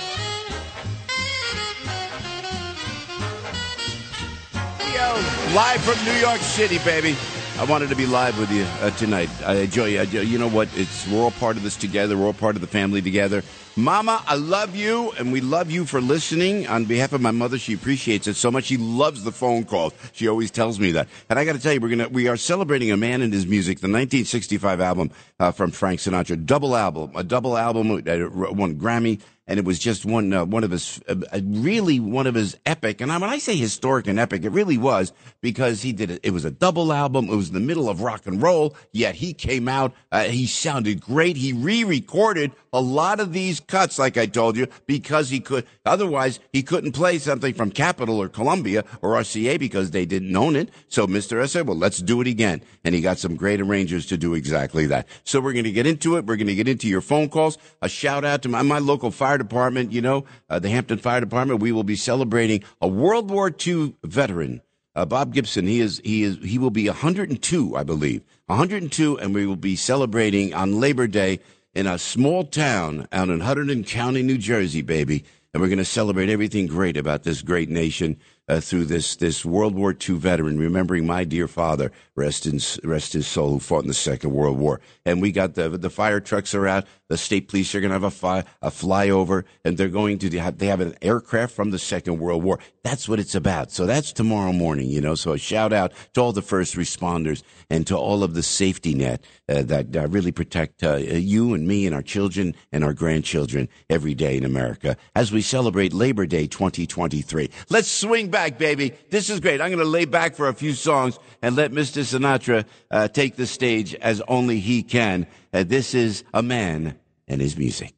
Live from New York City, baby. I wanted to be live with you uh, tonight. I enjoy you. You know what? It's we're all part of this together. We're all part of the family together. Mama, I love you, and we love you for listening. On behalf of my mother, she appreciates it so much. She loves the phone calls. She always tells me that. And I got to tell you, we're gonna we are celebrating a man and his music, the 1965 album uh, from Frank Sinatra, double album, a double album, uh, won Grammy. And it was just one uh, one of his uh, uh, really one of his epic. And when I say historic and epic, it really was because he did it. It was a double album. It was in the middle of rock and roll. Yet he came out. Uh, he sounded great. He re-recorded a lot of these cuts, like I told you, because he could. Otherwise, he couldn't play something from Capitol or Columbia or RCA because they didn't own it. So Mr. S said, "Well, let's do it again," and he got some great arrangers to do exactly that. So we're going to get into it. We're going to get into your phone calls. A shout out to my, my local fire department. You know, uh, the Hampton Fire Department. We will be celebrating a World War II veteran. Uh, Bob Gibson, he is he is he will be 102, I believe, 102, and we will be celebrating on Labor Day in a small town out in Hunterdon County, New Jersey, baby. And we're going to celebrate everything great about this great nation uh, through this this World War II veteran, remembering my dear father, rest in rest his soul, who fought in the Second World War. And we got the the fire trucks are out. The state police are going to have a fly, a flyover, and they're going to they have an aircraft from the Second World War. That's what it's about. So that's tomorrow morning, you know. So a shout out to all the first responders and to all of the safety net uh, that uh, really protect uh, you and me and our children and our grandchildren every day in America as we celebrate Labor Day 2023. Let's swing back, baby. This is great. I'm going to lay back for a few songs and let Mr. Sinatra uh, take the stage as only he can. Uh, this is a man and his music.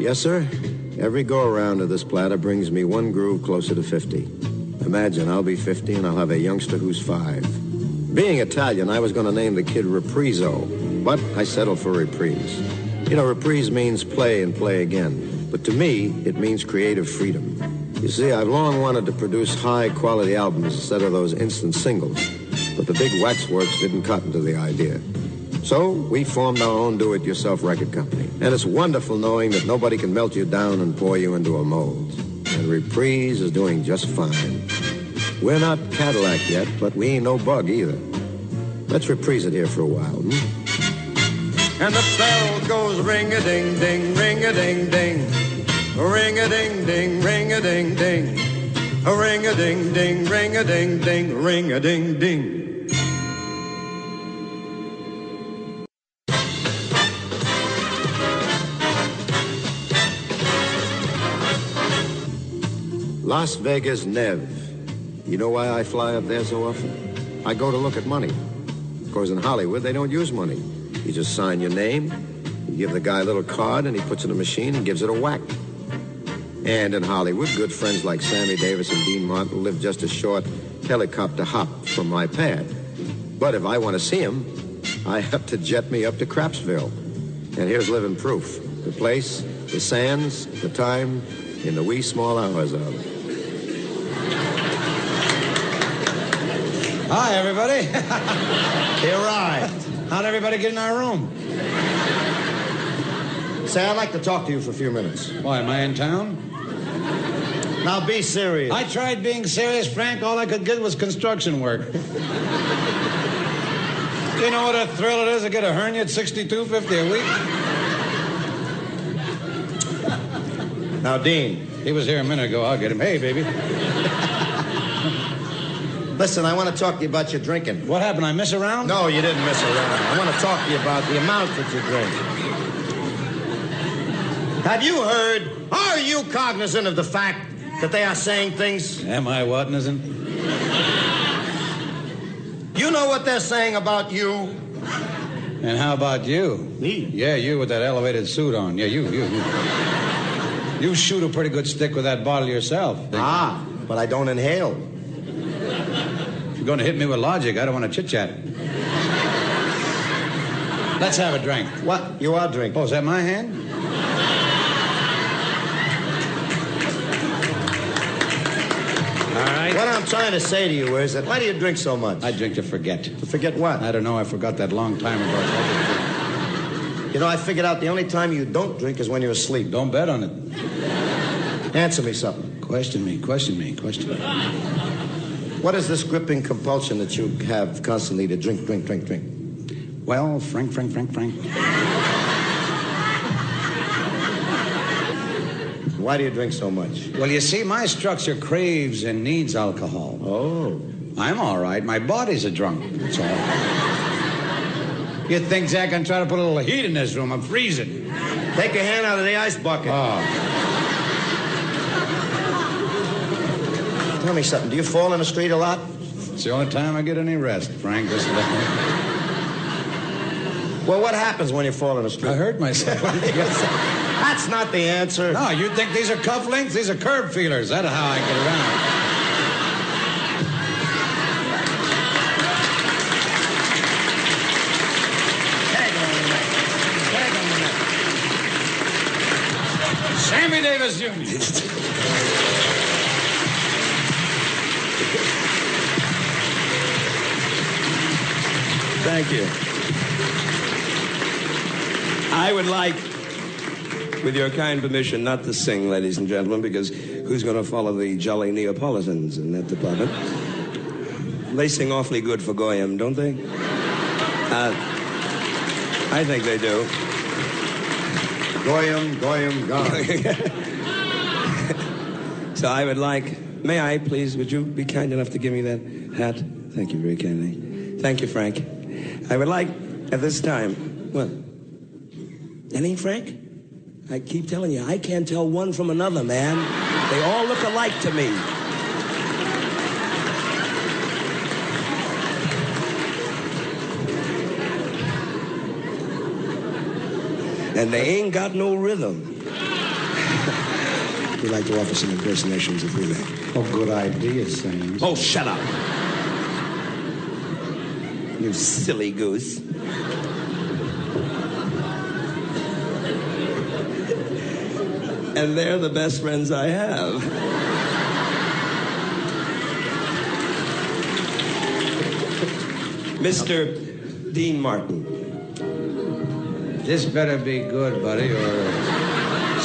Yes, sir. Every go around of this platter brings me one groove closer to 50. Imagine I'll be 50 and I'll have a youngster who's five. Being Italian, I was going to name the kid Repriso, but I settled for Reprise. You know, reprise means play and play again. But to me, it means creative freedom. You see, I've long wanted to produce high quality albums instead of those instant singles. But the big waxworks didn't cotton to the idea. So we formed our own do it yourself record company. And it's wonderful knowing that nobody can melt you down and pour you into a mold. And Reprise is doing just fine. We're not Cadillac yet, but we ain't no bug either. Let's reprise it here for a while. Hmm? And the bell goes ring a ding ding, ring a ding ding, ring a ding ding, ring a ding ding, ring a ding ding, ring a ding ding, ring a ding ding. Las Vegas, Nev. You know why I fly up there so often? I go to look at money. Of course, in Hollywood, they don't use money. You just sign your name, you give the guy a little card, and he puts it in a machine and gives it a whack. And in Hollywood, good friends like Sammy Davis and Dean Martin live just a short helicopter hop from my pad. But if I want to see him, I have to jet me up to Crapsville. And here's living proof. The place, the sands, the time, in the wee small hours of. Hi, everybody. he arrived. How'd everybody get in our room? Say, I'd like to talk to you for a few minutes. Why, am I in town? Now be serious. I tried being serious, Frank. All I could get was construction work. Do you know what a thrill it is to get a hernia at sixty-two fifty a week? Now, Dean. He was here a minute ago. I'll get him. Hey, baby. Listen, I want to talk to you about your drinking. What happened? I miss around? No, you didn't miss around. I want to talk to you about the amount that you drink. Have you heard? Are you cognizant of the fact that they are saying things? Am I what, isn't? You know what they're saying about you? And how about you? Me? Yeah, you with that elevated suit on. Yeah, you, you, you. You shoot a pretty good stick with that bottle yourself. Ah, but I don't inhale. If you're going to hit me with logic, I don't want to chit chat. Let's have a drink. What? You are drinking. Oh, is that my hand? All right. What I'm trying to say to you is that why do you drink so much? I drink to forget. To forget what? I don't know. I forgot that long time ago. You know, I figured out the only time you don't drink is when you're asleep. Don't bet on it. Answer me something. Question me, question me, question me. What is this gripping compulsion that you have constantly to drink, drink, drink, drink? Well, Frank, Frank, Frank, Frank. Why do you drink so much? Well, you see, my structure craves and needs alcohol. Oh. I'm all right. My body's a drunk. That's all. You'd think Zach can try to put a little heat in this room. I'm freezing. Take your hand out of the ice bucket. Oh. Tell me something. Do you fall in the street a lot? It's the only time I get any rest, Frank. This Well, what happens when you fall in the street? I hurt myself. That's not the answer. No, you think these are cufflinks? These are curb feelers. That's how I get around. Sammy Davis Jr. Thank you. I would like, with your kind permission, not to sing, ladies and gentlemen, because who's going to follow the jolly Neapolitans in that department? They sing awfully good for Goyam, don't they? Uh, I think they do. Goyam, Goyam, gone. So I would like, may I please, would you be kind enough to give me that hat? Thank you very kindly. Thank you, Frank. I would like, at this time, what? Any, Frank? I keep telling you, I can't tell one from another, man. They all look alike to me. And they ain't got no rhythm. We'd like to offer some impersonations if we may. Oh, good idea, Sam. Oh, shut up. You silly goose. and they're the best friends I have. Mr. Dean Martin. This better be good, buddy, or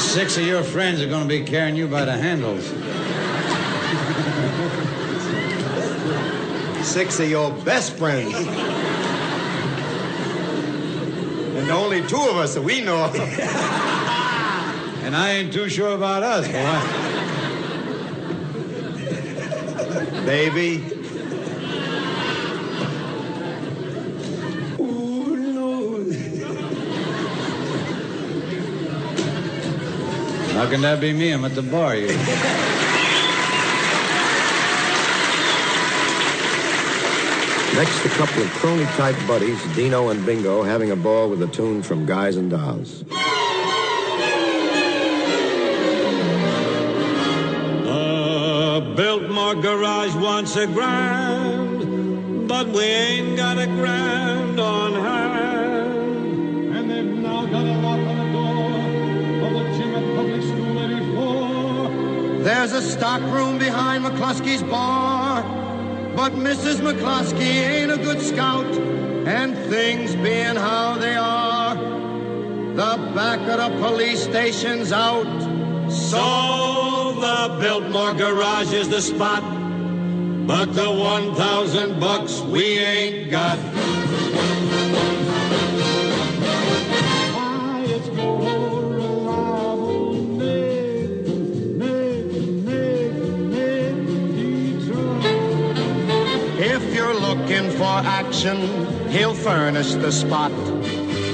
six of your friends are going to be carrying you by the handles. Six of your best friends. and only two of us that we know of. And I ain't too sure about us, boy. Baby. How can that be me? I'm at the bar. You. Next, a couple of crony type buddies, Dino and Bingo, having a ball with a tune from Guys and Dolls. The Biltmore garage wants a grand, but we ain't got a grand on There's a stock room behind McCluskey's bar, but Mrs. McCluskey ain't a good scout, and things being how they are, the back of the police station's out. So the Biltmore garage is the spot, but the 1,000 bucks we ain't got. For action, he'll furnish the spot.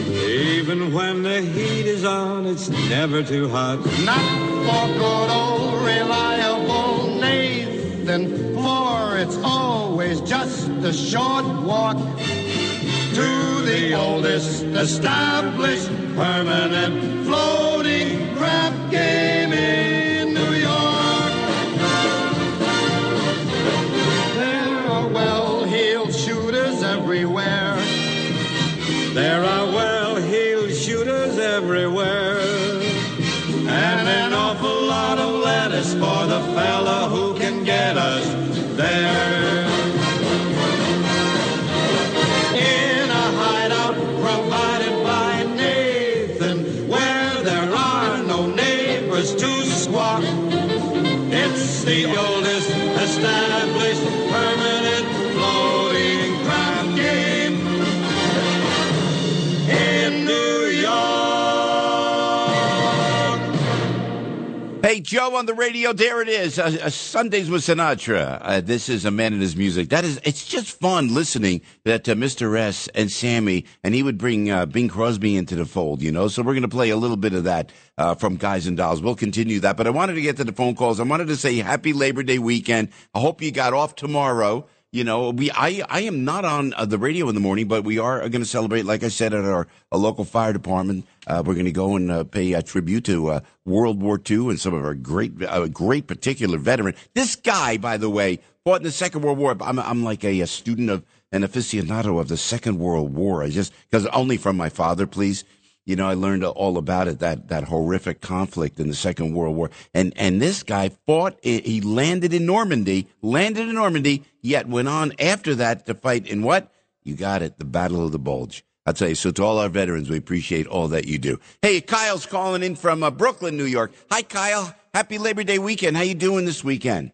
Even when the heat is on, it's never too hot. Not for good old reliable Nathan, for it's always just a short walk to the oldest established permanent floating crap game Joe on the radio. There it is. Uh, uh, Sundays with Sinatra. Uh, this is a man and his music. That is, it's just fun listening that uh, Mr. S and Sammy, and he would bring uh, Bing Crosby into the fold, you know. So we're going to play a little bit of that uh, from Guys and Dolls. We'll continue that. But I wanted to get to the phone calls. I wanted to say happy Labor Day weekend. I hope you got off tomorrow. You know, we I I am not on the radio in the morning, but we are going to celebrate, like I said, at our local fire department. Uh, we're going to go and uh, pay a tribute to uh, World War II and some of our great, uh, great particular veteran. This guy, by the way, fought in the Second World War. I'm I'm like a, a student of an aficionado of the Second World War. I just because only from my father, please. You know, I learned all about it that that horrific conflict in the Second World War, and and this guy fought. He landed in Normandy, landed in Normandy, yet went on after that to fight in what you got it, the Battle of the Bulge. I'll tell you. So to all our veterans, we appreciate all that you do. Hey, Kyle's calling in from uh, Brooklyn, New York. Hi, Kyle. Happy Labor Day weekend. How you doing this weekend?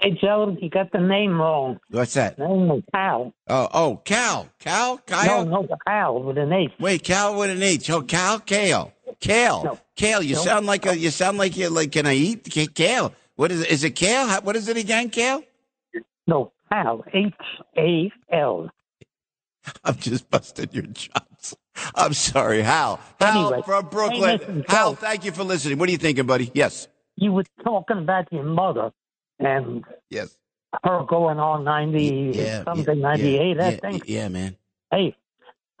Hey, Joe, you got the name wrong. What's that? Name is Cal. Oh, oh, Cal, Cal, Kyle. No, no, Cal with an H. Wait, Cal with an H. Oh, Cal, Kale, Kale, Kale. You No. sound like a. You sound like you like. Can I eat K- Kale? What is it? Is it Kale? What is it again? Kale? No, Cal. H A L. I'm just busting your chops. I'm sorry, Hal. Hal Anyway, from hey, Brooklyn. listen, Hal, thank you for listening. What are you thinking, buddy? Yes. You were talking about your mother and Yes. her going on 90 Yeah. something, yeah, 98, yeah, I think. Yeah, man. Hey,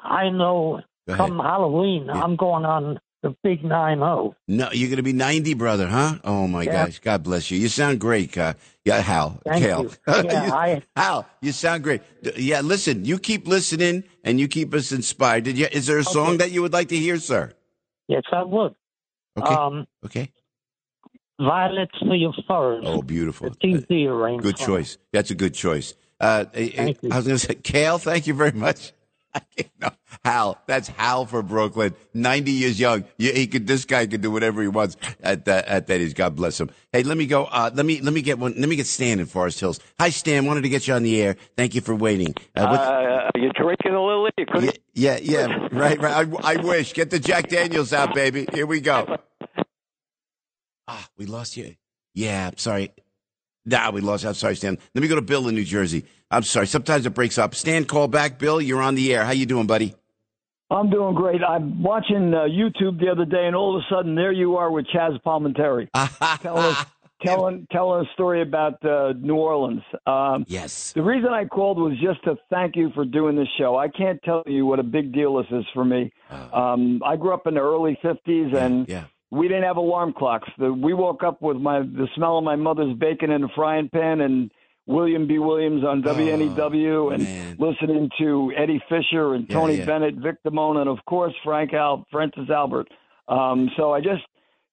I know come Halloween, I'm going on the big 9 0. No, you're going to be 90, brother, huh? Oh my Yeah. gosh. God bless you. You sound great. Uh, yeah, Hal. Thank Kale. you. Yeah, I- Hal, you sound great. Yeah, listen, you keep listening and you keep us inspired. Did you, is there a song that you would like to hear, sir? Yes, I would. Okay. Um, Okay. Violets for your furs. Oh, beautiful. TZ arranged. Good choice. That's a good choice. Uh, I, I was going to say, Kale, thank you very much. no, Hal, that's Hal for Brooklyn. Ninety years young. He could. This guy could do whatever he wants at that. At that age. God bless him. Hey, let me go. Uh, let me let me get one. Let me get Stan in Forest Hills. Hi, Stan. Wanted to get you on the air. Thank you for waiting. Uh, what- Uh, are you drinking a little? Couldn't. yeah, yeah, right, right. I, I wish. Get the Jack Daniels out, baby. Here we go. Ah, we lost you. Yeah, I'm sorry. Nah, we lost. I'm sorry, Stan. Let me go to Bill in New Jersey. I'm sorry. Sometimes it breaks up. Stan, call back. Bill, you're on the air. How you doing, buddy? I'm doing great. I'm watching uh, YouTube the other day, and all of a sudden, there you are with Chaz Palminteri telling us, telling telling a story about uh, New Orleans. Um, yes. The reason I called was just to thank you for doing this show. I can't tell you what a big deal this is for me. Um, I grew up in the early '50s, and yeah. We didn't have alarm clocks. The, we woke up with my the smell of my mother's bacon in a frying pan and William B. Williams on WNEW and listening to Eddie Fisher and Yeah, Tony yeah. Bennett, Vic Damone, and of course Frank Al Francis Albert. Um, so I just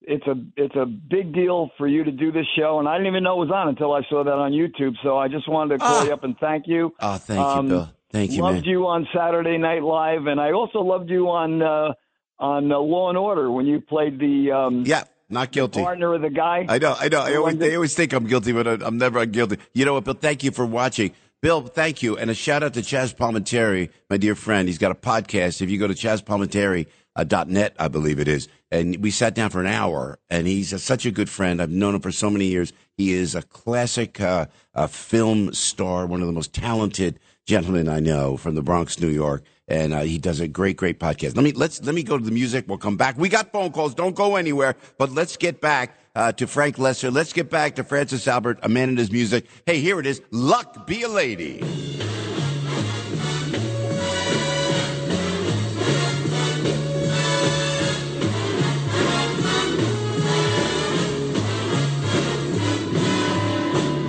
it's a it's a big deal for you to do this show, and I didn't even know it was on until I saw that on YouTube. So I just wanted to call you up and thank you. Oh, thank Um, you, Bill. Thank you, loved man. you on Saturday Night Live, and I also loved you on uh, on uh, Law and Order when you played the um, yeah, not guilty partner of the guy. I know, I know. I always, they always think I'm guilty, but I- I'm never guilty. You know what, Bill? Thank you for watching. Bill, thank you. And a shout out to Chaz Palminteri, my dear friend. He's got a podcast. If you go to chazpalminteri.net, I believe it is. And we sat down for an hour, and he's a, such a good friend. I've known him for so many years. He is a classic uh, uh, film star, one of the most talented gentlemen I know from the Bronx, New York. And uh, he does a great, great podcast. Let me let's let me go to the music. We'll come back. We got phone calls. Don't go anywhere. But let's get back uh, to Frank Loesser. Let's get back to Francis Albert, a man and his music. Hey, here it is. Luck be a lady.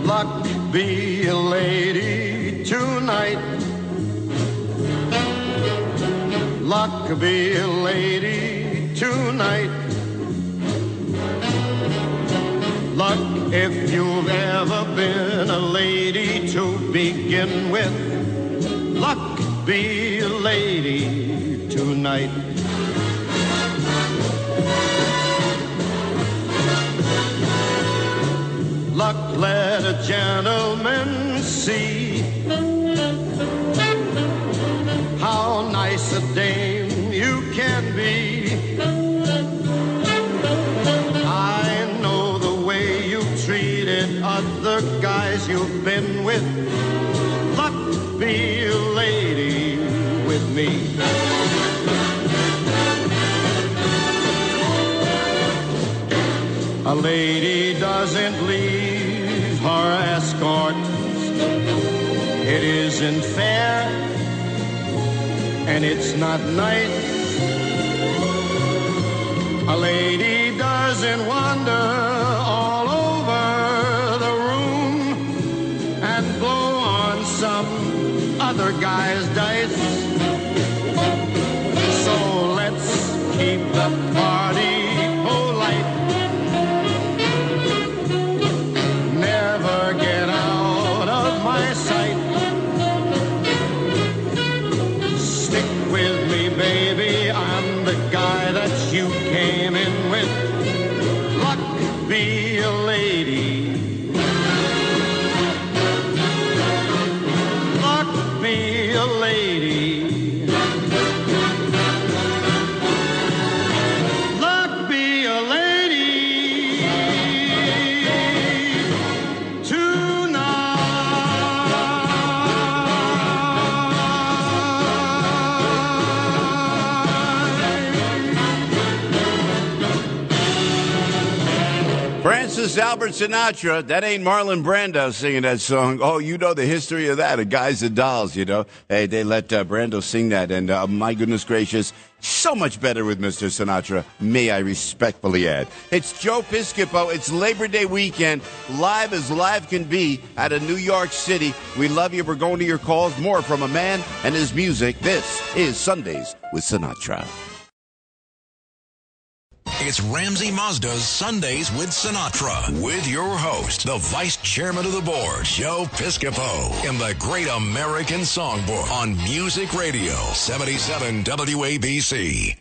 Luck be Luck be a lady tonight. Luck if you've ever been a lady to begin with. Luck be a lady tonight. Luck let a gentleman see how nice a dame you can be. I know the way you treated other guys you've been with, but be a lady with me. A lady doesn't leave her escort. It isn't fair and it's not night. A lady doesn't wander Francis Albert Sinatra. That ain't Marlon Brando singing that song. Oh, you know the history of that. A Guys and Dolls, you know. Hey, they let uh, Brando sing that. And uh, my goodness gracious, so much better with Mr. Sinatra, may I respectfully add. It's Joe Piscopo. It's Labor Day weekend. Live as live can be out of New York City. We love you. We're going to your calls. More from a man and his music. This is Sundays with Sinatra. It's Ramsey Mazda's Sundays with Sinatra with your host, the vice chairman of the board, Joe Piscopo, in the Great American Songbook on Music Radio 77 WABC.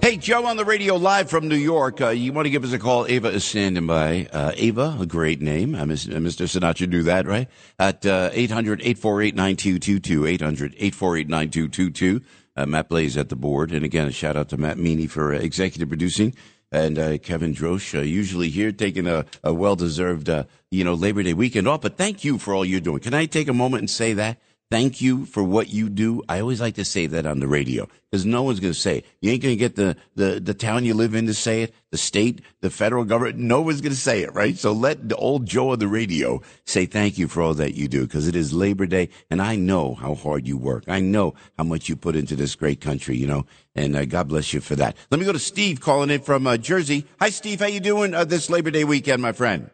Hey, Joe on the radio live from New York. Uh, you want to give us a call? Ava is standing by. Uh, Ava, a great name. Uh, Mr. Sinatra knew that, right? At uh, 800 848 9222. 800 848 9222. Uh, Matt Blaze at the board. And again, a shout out to Matt Meany for uh, executive producing. And uh, Kevin Drosh, uh, usually here taking a, a well deserved, uh, you know, Labor Day weekend off. But thank you for all you're doing. Can I take a moment and say that? Thank you for what you do. I always like to say that on the radio because no one's going to say it. You ain't going to get the, the, the town you live in to say it, the state, the federal government. No one's going to say it, right? So let the old Joe on the radio say thank you for all that you do because it is Labor Day and I know how hard you work. I know how much you put into this great country, you know, and uh, God bless you for that. Let me go to Steve calling in from uh, Jersey. Hi, Steve. How you doing uh, this Labor Day weekend, my friend?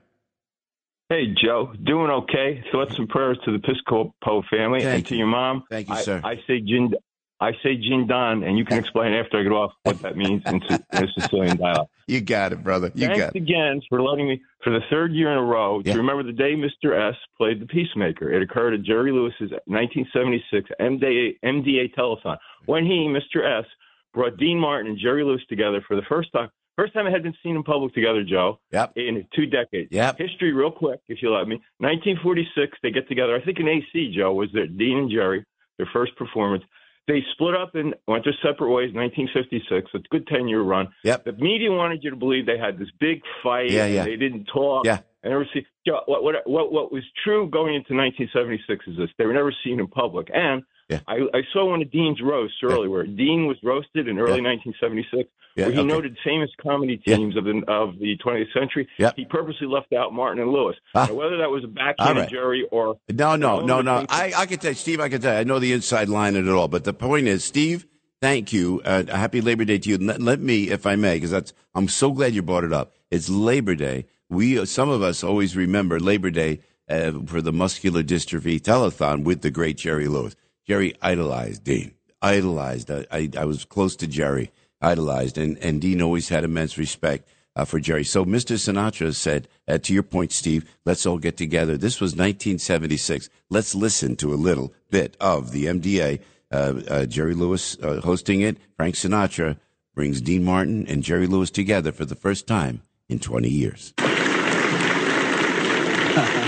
Hey, Joe. Doing okay. Thoughts and prayers to the Piscopo family Thank and to your mom. Thank you, I, sir. I say Jin, I say Jin Don, and you can explain after I get off what that means in, in Sicilian dialect. You got it, brother. You Thanks got it. Thanks again for letting me, for the third year in a row, to remember the day Mr. S played the Peacemaker. It occurred at Jerry Lewis's 1976 MDA, MDA telethon when he, Mr. S, brought Dean Martin and Jerry Lewis together for the first time. First time I had been seen in public together, Joe. Yep. In two decades. Yep. History, real quick, if you let me. 1946, they get together. I think in AC, Joe, was there. Dean and Jerry, their first performance. They split up and went their separate ways. 1956. It's a good 10 year run. Yep. The media wanted you to believe they had this big fight. Yeah, and yeah. They didn't talk. Yeah. I never see. Joe, What, what what what was true going into 1976 is this: they were never seen in public. And I, I saw one of Dean's roasts earlier, where Dean was roasted in early 1976, Yeah, where he okay. noted famous comedy teams of the of the 20th century. Yeah. He purposely left out Martin and Lewis. Ah. Now, whether that was a All backhand right. jury or No, no, no, no. I, I can tell you, Steve, I can tell you, I know the inside line of it all. But the point is, Steve, thank you. Uh, happy Labor Day to you. Let, let me, if I may, because that's, I'm so glad you brought it up. It's Labor Day. We, some of us always remember Labor Day uh, for the muscular dystrophy telethon with the great Jerry Lewis. Jerry idolized Dean, idolized. I, I, I was close to Jerry, idolized. And, and Dean always had immense respect uh, for Jerry. So Mr. Sinatra said, uh, to your point, Steve, let's all get together. This was 1976. Let's listen to a little bit of the MDA. Uh, uh, Jerry Lewis uh, hosting it. Frank Sinatra brings Dean Martin and Jerry Lewis together for the first time in 20 years.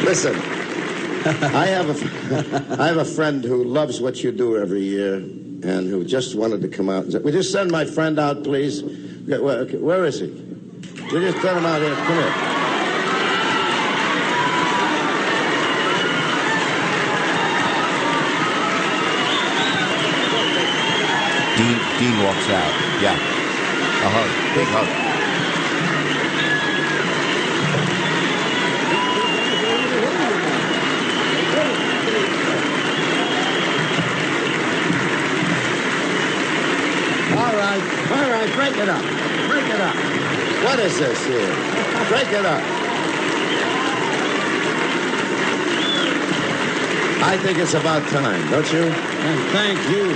Listen, I have a, I have a friend who loves what you do every year, and who just wanted to come out. And say, Will you send my friend out, please? Where, where is he? We just send him out here. Come here. Dean, Dean walks out. Yeah. A hug. Big hug. Break it up. Break it up. What is this here? Break it up. I think it's about time, don't you? And thank you.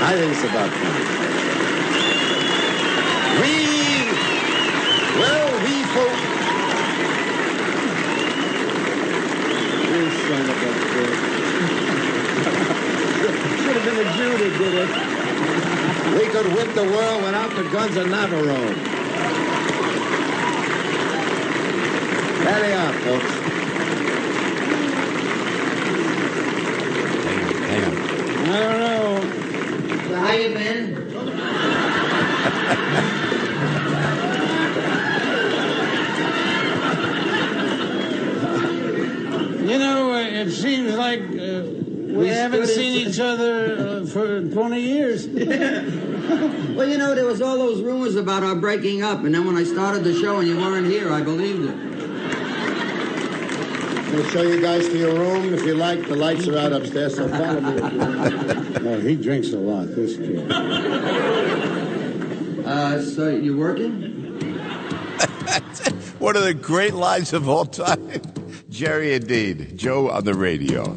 I think it's about time. We, well, we folk. You son of a bitch. Should have been a Jew that did it. We could whip the world without the guns of Navarone. There they are, folks. I don't know. So how you been? You know, uh, it seems like uh, we, haven't seen in- each other uh, for 20 years. well, you know, there was all those rumors about our breaking up, and then when I started the show and you weren't here, I believed it. We'll show you guys to your room if you like. The lights are out upstairs, so follow me. no, he drinks a lot, this kid. Uh, so you working? One of the great lines of all time. Jerry indeed. Joe on the radio.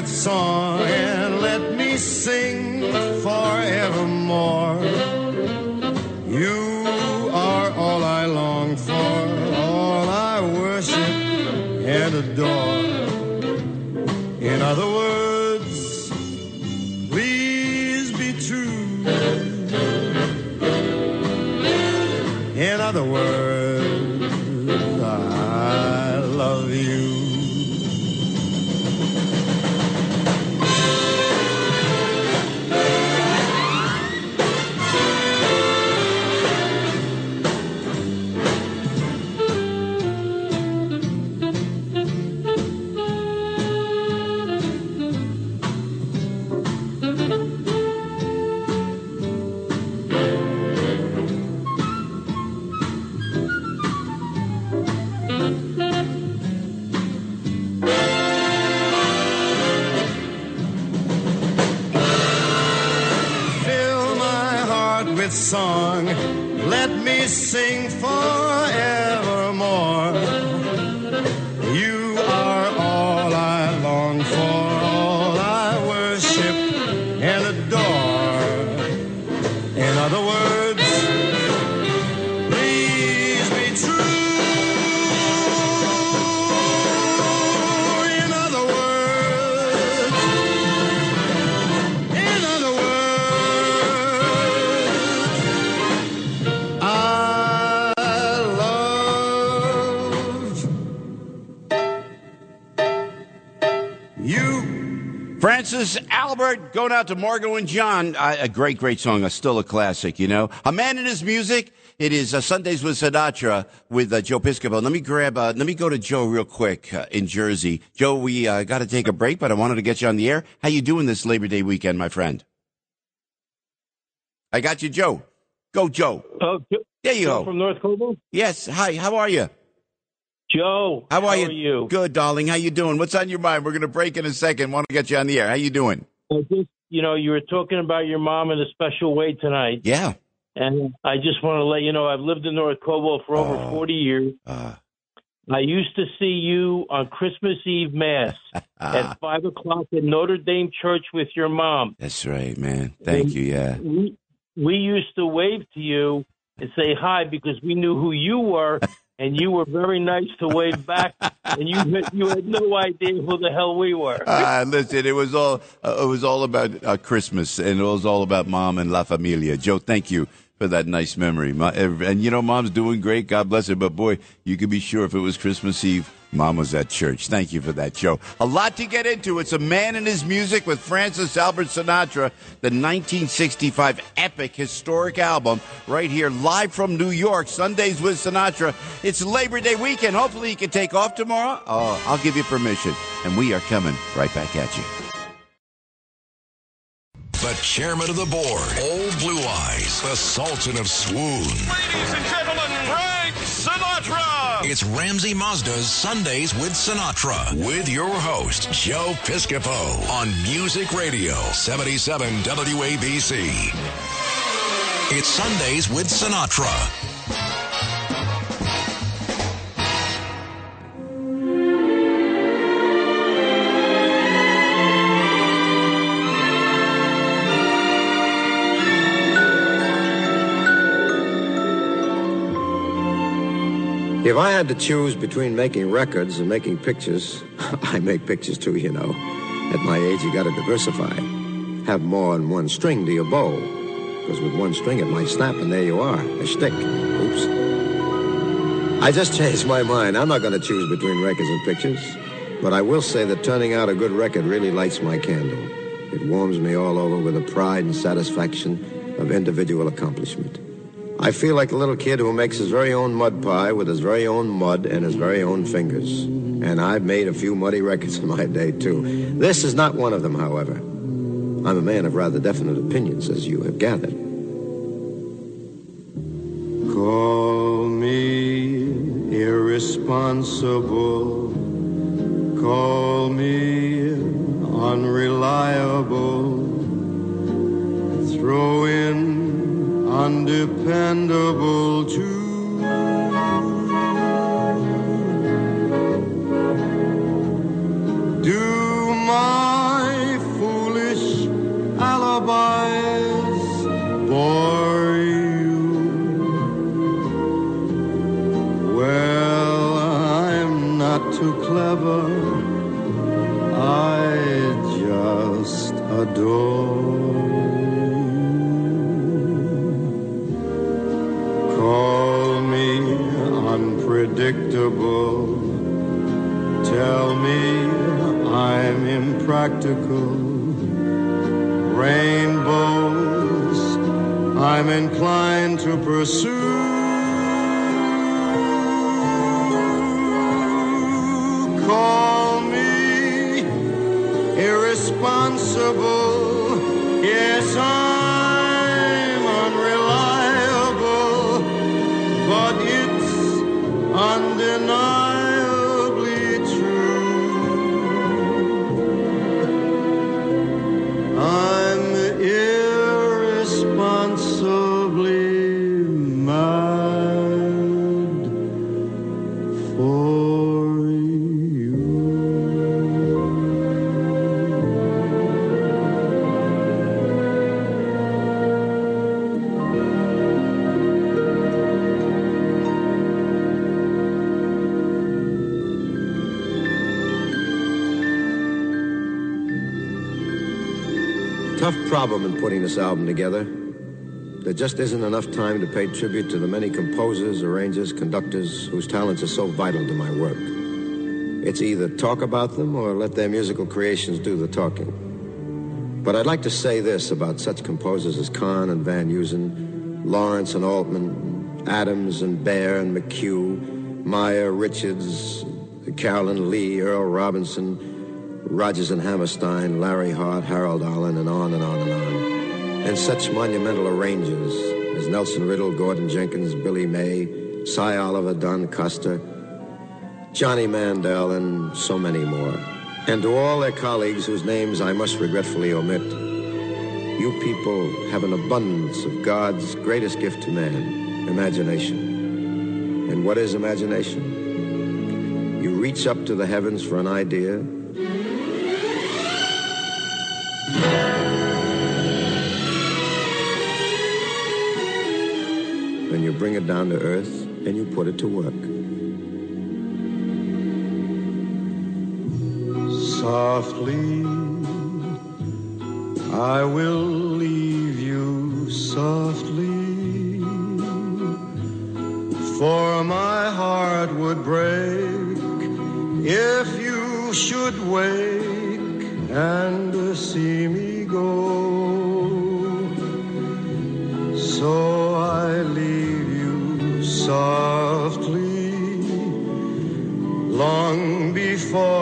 With song and let me sing forevermore. You are all I long for, all I worship and adore. Sing forevermore. Francis Albert going out to Margot and John. Uh, a great, great song. Uh, still a classic, you know. A man in his music. It is uh, Sundays with Sinatra with uh, Joe Piscopo. Let me grab, uh, let me go to Joe real quick uh, in Jersey. Joe, we uh, got to take a break, but I wanted to get you on the air. How you doing this Labor Day weekend, my friend? I got you, Joe. Go, Joe. Oh, there you Joe go. from North Caldwell. Yes. Hi. How are you? Joe. How are how you? are you? Good, darling. How you doing? What's on your mind? We're going to break in a second. Want to get you on the air. How you doing? I just, you know, you were talking about your mom in a special way tonight. Yeah. And I just want to let you know I've lived in North Caldwell for over Oh. 40 years. Uh. I used to see you on Christmas Eve Mass Ah. at 5 o'clock at Notre Dame Church with your mom. That's right, man. Thank you. Yeah. We, we used to wave to you and say hi because we knew who you were and you were very nice to wave back, and you had, you had no idea who the hell we were. Uh, listen, it was all uh, it was all about uh, Christmas, and it was all about mom and La Familia. Joe, thank you for that nice memory. My, and you know, mom's doing great. God bless her. But boy, you could be sure if it was Christmas Eve, mom was at church. Thank you for that, Joe. A lot to get into. It's a man and his music with Francis Albert Sinatra, the 1965 epic historic album, right here live from New York. Sundays with Sinatra. It's Labor Day weekend. Hopefully, you can take off tomorrow. Oh, I'll give you permission, and we are coming right back at you. The chairman of the board, Old Blue Eyes, the Sultan of Swoon. Ladies and gentlemen, Frank Sinatra! It's Ramsey Mazda's Sundays with Sinatra with your host, Joe Piscopo on Music Radio 77 WABC. It's Sundays with Sinatra. If I had to choose between making records and making pictures, I make pictures too, you know. At my age, you gotta diversify. Have more than one string to your bow. Because with one string, it might snap, and there you are, a shtick. Oops. I just changed my mind. I'm not gonna choose between records and pictures. But I will say that turning out a good record really lights my candle. It warms me all over with the pride and satisfaction of individual accomplishment. I feel like a little kid who makes his very own mud pie with his very own mud and his very own fingers. And I've made a few muddy records in my day, too. This is not one of them, however. I'm a man of rather definite opinions, as you have gathered. Call me irresponsible. Call me unreliable. Throw in undependable too. Do my foolish alibis bore you? Well, I'm not too clever. I just adore. Unpredictable. Tell me I'm impractical. Rainbows I'm inclined to pursue. Call me irresponsible. Yes, I'm undeniably Problem in putting this album together. There just isn't enough time to pay tribute to the many composers, arrangers, conductors whose talents are so vital to my work. It's either talk about them or let their musical creations do the talking. But I'd like to say this about such composers as Cahn and Van Heusen, Lawrence and Altman, Adams and Baer and McHugh, Meyer, Richards, Carolyn Leigh, Earl Robinson, Rodgers and Hammerstein, Larry Hart, Harold Arlen, and on and on and on. And such monumental arrangers as Nelson Riddle, Gordon Jenkins, Billy May, Sy Oliver, Don Costa, Johnny Mandel, and so many more. And to all their colleagues whose names I must regretfully omit, you people have an abundance of God's greatest gift to man, imagination. And what is imagination? You reach up to the heavens for an idea, and you bring it down to earth and you put it to work. Softly, I will leave you softly, for my heart would break if you should wake and long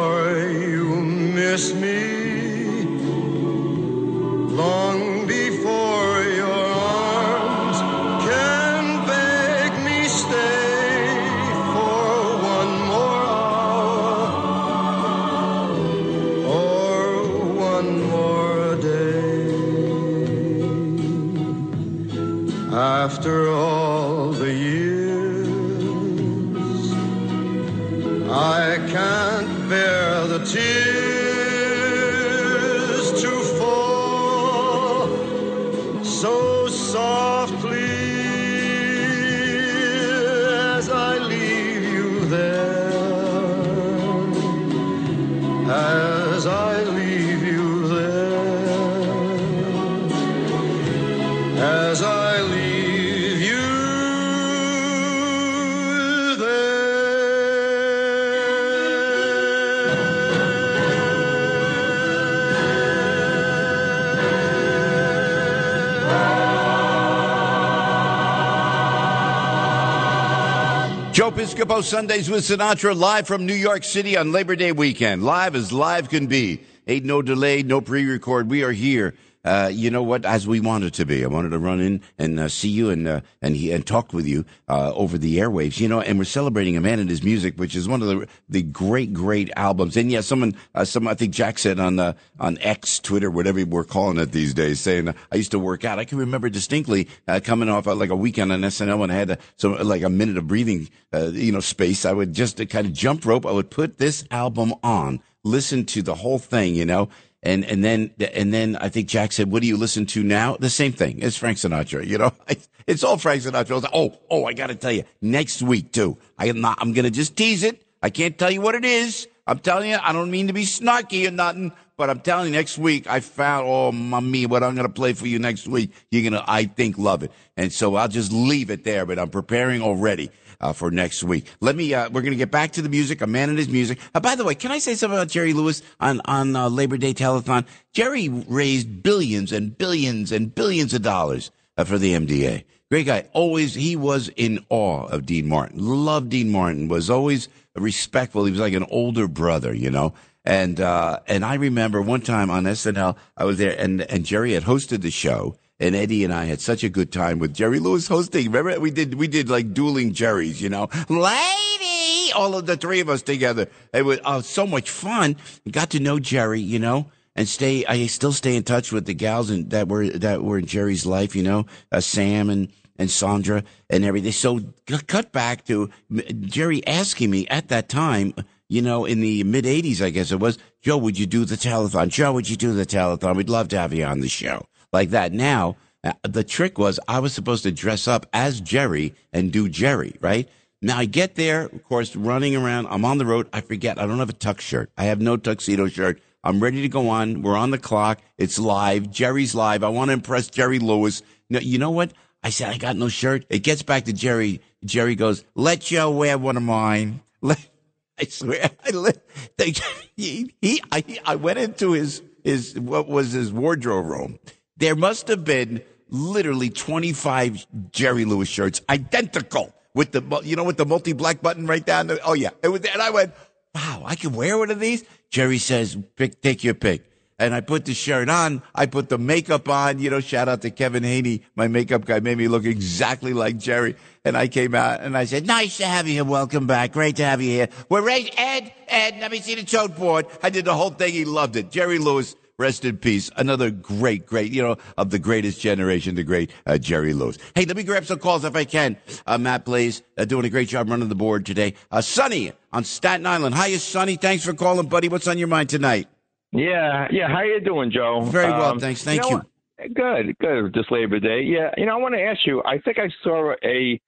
Sundays with Sinatra live from New York City on Labor Day weekend. Live as live can be. Ain't no delay, no pre-record. We are here. Uh, you know what? As we wanted to be. I wanted to run in and uh, see you and uh, and he, and talk with you uh, over the airwaves. You know, and we're celebrating a man and his music, which is one of the the great great albums. And yeah, someone, uh, some I think Jack said on on X, Twitter, whatever we're calling it these days, saying I used to work out. I can remember distinctly coming off like a weekend on SNL when I had a, so like a minute of breathing, you know, space. I would just kind of jump rope. I would put this album on, listen to the whole thing, you know. And and then and then I think Jack said, "What do you listen to now?" The same thing. It's Frank Sinatra. You know, it's all Frank Sinatra. Like, oh, oh, I got to tell you, next week too. I am not. I'm gonna just tease it. I can't tell you what it is. I'm telling you, I don't mean to be snarky or nothing, but I'm telling you, next week I found, oh, mommy, what I'm gonna play for you next week. You're gonna, I think, love it. And so I'll just leave it there. But I'm preparing already. Uh, for next week. Let me, uh, we're going to get back to the music, a man and his music. Uh, by the way, can I say something about Jerry Lewis on, on, uh, Labor Day telethon? Jerry raised billions and billions and billions of dollars uh, for the MDA. Great guy. Always, he was in awe of Dean Martin. Loved Dean Martin. Was always respectful. He was like an older brother, you know. And uh, and I remember one time on SNL, I was there, and and Jerry had hosted the show, and Eddie and I had such a good time with Jerry Lewis hosting. Remember, we did we did like dueling Jerry's, you know, lady, all of the three of us together. It was uh, so much fun. Got to know Jerry, you know and stay. I still stay in touch with the gals and that were that were in Jerry's life. You know, uh, Sam and and Sandra and everything. So cut back to Jerry asking me at that time. You know, in the mid '80s, I guess it was. Joe, would you do the telethon? Joe, would you do the telethon? We'd love to have you on the show like that. Now, uh, the trick was I was supposed to dress up as Jerry and do Jerry, right? Now I get there, of course, running around. I'm on the road. I forget. I don't have a tux shirt. I have no tuxedo shirt. I'm ready to go on. We're on the clock. It's live. Jerry's live. I want to impress Jerry Lewis. No, you know what? I said, I got no shirt. It gets back to Jerry. Jerry goes, let Joe wear one of mine. Let, I swear, I let, they, he, he, I, I went into his, his, what was his wardrobe room. There must have been literally 25 Jerry Lewis shirts, identical with the, you know, with the multi black button right down the, oh yeah. It was, and I went, wow, I can wear one of these. Jerry says, pick, take your pick. And I put the shirt on. I put the makeup on. You know, shout out to Kevin Haney. My makeup guy made me look exactly like Jerry. And I came out and I said, nice to have you here. Welcome back. Great to have you here. We're ready. Ed, Ed, let me see the tote board. I did the whole thing. He loved it. Jerry Lewis, rest in peace. Another great, great, you know, of the greatest generation, the great uh, Jerry Lewis. Hey, let me grab some calls if I can. Uh, Matt Blaze, uh, doing a great job running the board today. Uh, Sonny on Staten Island. Hiya, Sonny. Thanks for calling, buddy. What's on your mind tonight? Yeah, yeah. How you doing, Joe? Very well, Um, thanks. Thank know you. Good, good. This Labor Day. Yeah, you know, I want to ask you. I think I saw a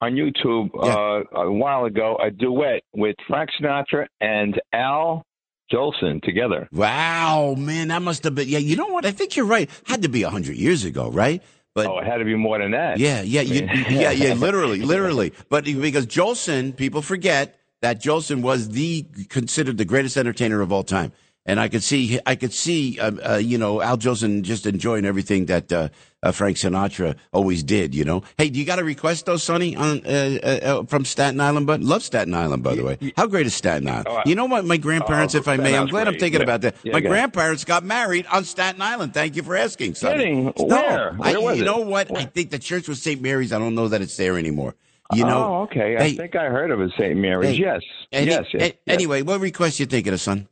on YouTube uh, a while ago a duet with Frank Sinatra and Al Jolson together. Wow, man, that must have been. Yeah, you know what? I think you're right. Had to be a hundred years ago, right? But oh, it had to be more than that. Yeah, yeah, you, yeah, yeah. Literally, literally. But because Jolson, people forget that Jolson was the considered the greatest entertainer of all time. And I could see, I could see, uh, uh, you know, Al Jolson just enjoying everything that uh, uh, Frank Sinatra always did. You know, hey, do you got a request though, Sonny, on uh, uh, from Staten Island? But love Staten Island, by the way. How great is Staten Island? Oh, you know what, my grandparents, oh, if I may, I'm glad I'm thinking Yeah. about that. Yeah, my grandparents got married on Staten Island. Thank you for asking, Sonny. Kidding? No, Where? I, Where was you it? know what? I think the church was St. Mary's. I don't know that it's there anymore. You know. oh, okay. I Hey, think I heard of it, St. Mary's. Hey, yes. any- yes, yes, a- yes. Anyway, what request you thinking of, son?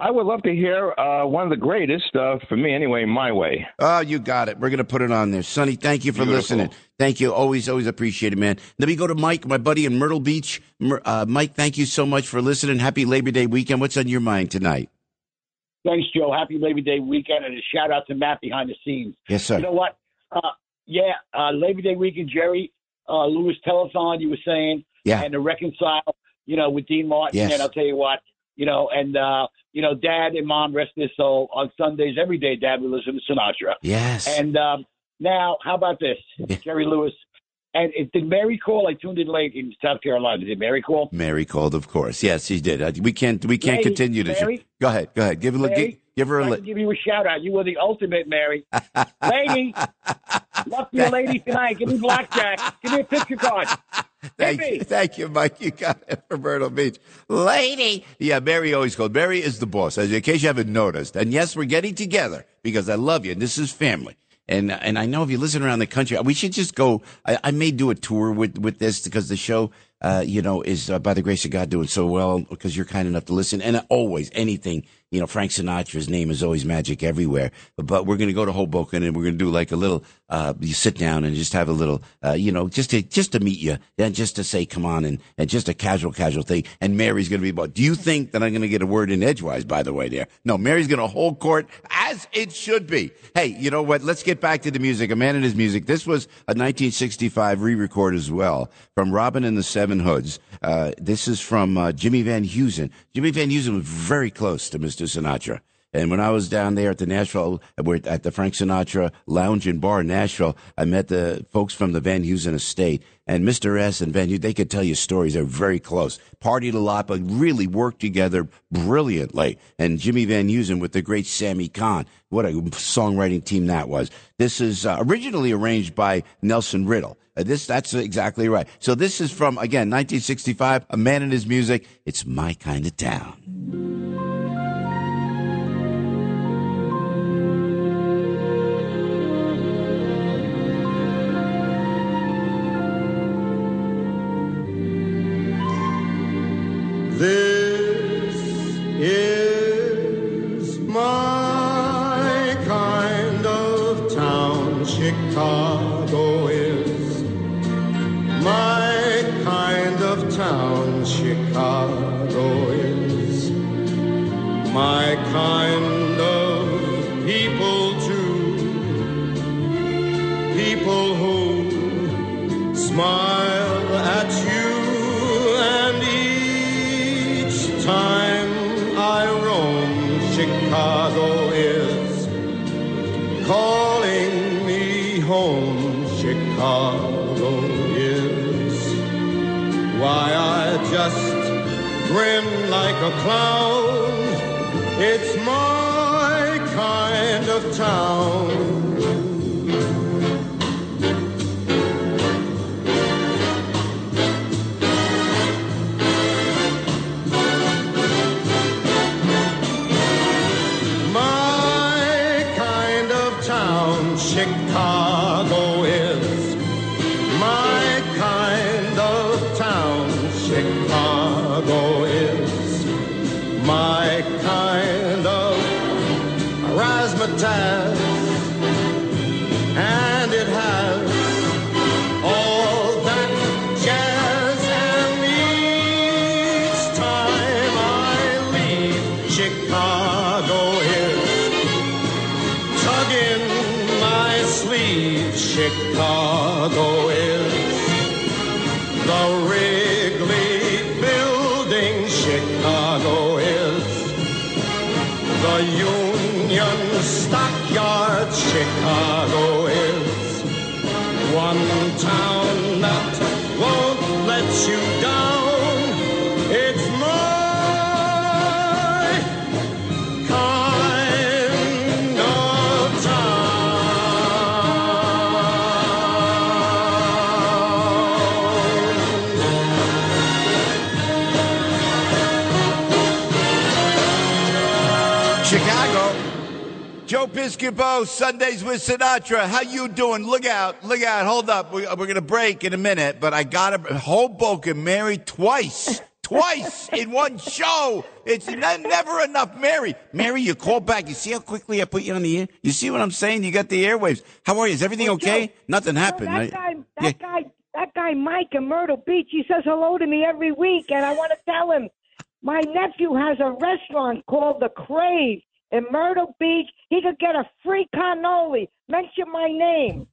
I would love to hear uh, one of the greatest, uh, for me anyway, my way. Oh, you got it. We're going to put it on there. Sonny, thank you for Beautiful. listening. Thank you. Always, always appreciate it, man. Let me go to Mike, my buddy in Myrtle Beach. Uh, Mike, thank you so much for listening. Happy Labor Day weekend. What's on your mind tonight? Thanks, Joe. Happy Labor Day weekend, and a shout out to Matt behind the scenes. Yes, sir. You know what? Uh, yeah, uh, Labor Day weekend, Jerry uh, Lewis telethon. You were saying, Yeah. and to reconcile, you know, with Dean Martin. Yes. And I'll tell you what, you know, and uh, you know, Dad and Mom rest their soul on Sundays every day. Dad would listen to Sinatra. Yes. And um, now, how about this, Jerry Lewis? And it, did Mary call? I tuned in late in South Carolina. Did Mary call? Mary called, of course. Yes, she did. We can't. We can't Lady, continue to. Mary? Go ahead. Go ahead. Give, a, Mary? give, give her a. Li- give you a shout out. You were the ultimate, Mary. lady, love you, lady tonight. Give me blackjack. Give me a picture card. Thank you, thank you, Mike. You got it from Myrtle Beach, lady. Yeah, Mary always called. Mary is the boss, as in case you haven't noticed. And yes, we're getting together because I love you, and this is family. And and I know if you listen around the country, we should just go. I, I may do a tour with with this because the show, uh, you know, is uh, by the grace of God doing so well because you're kind enough to listen. And always anything, you know, Frank Sinatra's name is always magic everywhere. But, we're going to go to Hoboken and we're going to do like a little. Uh, you sit down and just have a little, uh, you know, just to just to meet you, and just to say come on and and just a casual casual thing. And Mary's going to be about. Do you think that I'm going to get a word in edgewise? By the way, there. No, Mary's going to hold court as it should be. Hey, you know what? Let's get back to the music. A man and his music. This was a 1965 re-record as well from Robin and the Seven Hoods. Uh, this is from uh, Jimmy Van Heusen. Jimmy Van Heusen was very close to Mr. Sinatra. And when I was down there at the Nashville, at the Frank Sinatra Lounge and Bar in Nashville, I met the folks from the Van Heusen estate. And Mr. S and Van Heusen, they could tell you stories. They're very close. Partied a lot, but really worked together brilliantly. And Jimmy Van Heusen with the great Sammy Cahn. What a songwriting team that was. This is uh, originally arranged by Nelson Riddle. Uh, this, that's exactly right. So this is from, again, 1965, A Man and His Music. It's my kind of town. Chicago is my kind of town. Chicago is my kind of people too. People who smile at you and each time I roam, Chicago is me home. Chicago is why I just grin like a clown. It's my kind of town. Chicago Piscopo, Sundays with Sinatra. How you doing? Look out, look out. Hold up. We, we're going to break in a minute, but I got a whole book Hoboken Mary twice. Twice in one show. It's ne- never enough, Mary. Mary, you call back. You see how quickly I put you on the air? You see what I'm saying? You got the airwaves. How are you? Is everything okay? Nothing happened. that right? guy, that guy, that guy, Mike in Myrtle Beach. He says hello to me every week, and I want to tell him my nephew has a restaurant called the Crave in Myrtle Beach. He could get a free cannoli. Mention my name.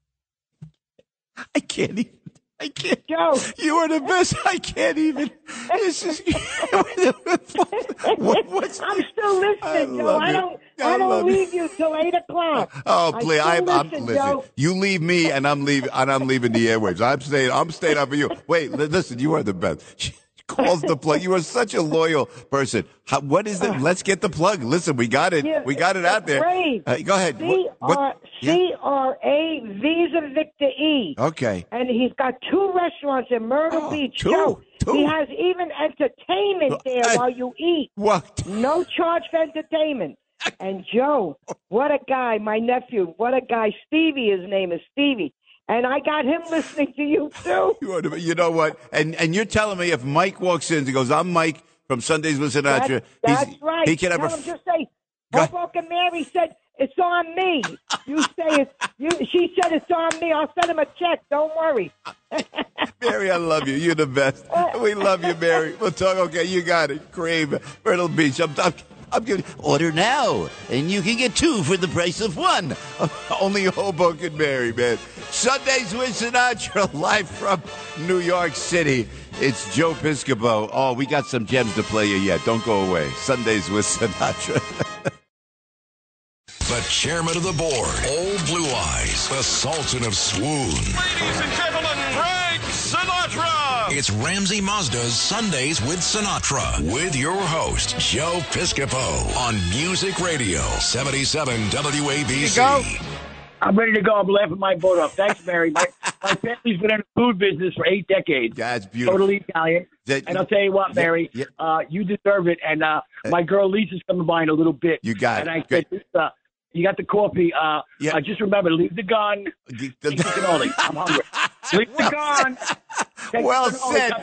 I can't even. I can't. Joe, you are the best. I can't even. This is. what, what's, I'm still listening, Joe. I don't. I I, don't it. leave you till eight o'clock. Oh, please! I'm, I'm listen, listen. You leave me, and I'm leaving, and I'm leaving the airwaves. I'm staying. I'm staying up for you. Wait, listen. You are the best. Calls the plug. You are such a loyal person. How, what is it? Let's get the plug. Listen, we got it. Yeah, we got it out there. Uh, go ahead. C R C R A Visa Victor E. Okay. And he's got two restaurants in Myrtle Beach. two, Joe, two. He has even entertainment there I- while you eat. What? No charge for entertainment. And Joe, what a guy, my nephew, what a guy. Stevie, his name is Stevie. And I got him listening to you too. You, are the- you know what? And and you're telling me if Mike walks in and goes, "I'm Mike from Sundays with Sinatra," That's, that's right. he can have Tell a him just say, Hoboken Mary said, it's on me. You say it. You, she said it's on me. I'll send him a check. Don't worry. Mary, I love you. You're the best. Uh, we love you, Mary. We'll talk. Okay, you got it. Crave, Myrtle Beach. I'm, I'm, I'm giving. Order now, and you can get two for the price of one. Only Hoboken, Mary, man. Sundays with Sinatra, live from New York City. It's Joe Piscopo. Oh, we got some gems to play you yet. Don't go away. Sundays with Sinatra. The chairman of the board, Old Blue Eyes, the Sultan of Swoon. Ladies and gentlemen, Frank Sinatra. It's Ramsey Mazda's Sundays with Sinatra with your host, Joe Piscopo on Music Radio 77 WABC. I'm ready to go. I'm laughing my butt off. Thanks, Mary. My, my family's been in the food business for eight decades. That's beautiful. Totally Italian. That- and I'll tell you what, Mary, uh, you deserve it. And uh, my girl Lisa's coming by in a little bit. You got and it. I said, Lisa, you got the coffee. Uh, Yeah. I just remember, leave the gun. Take the cannoli. I'm hungry. Leave the gun. Well said.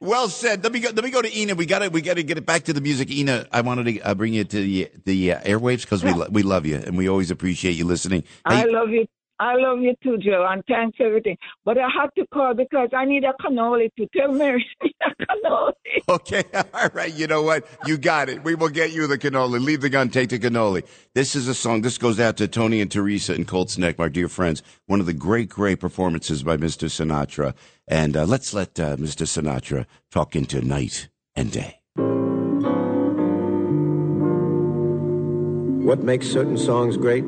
Well said. Let me go. Let me go to Ina. We got to. We got to get it back to the music. Ina, I wanted to uh, bring you to the the uh, airwaves because we lo- we love you and we always appreciate you listening. I love you. I love you too, Joe, and thanks for everything. But I had to call because I need a cannoli to tell Mary a cannoli. okay, all right. You know what? You got it. We will get you the cannoli. Leave the gun. Take the cannoli. This is a song. This goes out to Tony and Teresa in Colts Neck, my dear friends. One of the great, great performances by Mr. Sinatra. And uh, let's let uh, Mr. Sinatra talk into night and day. What makes certain songs great?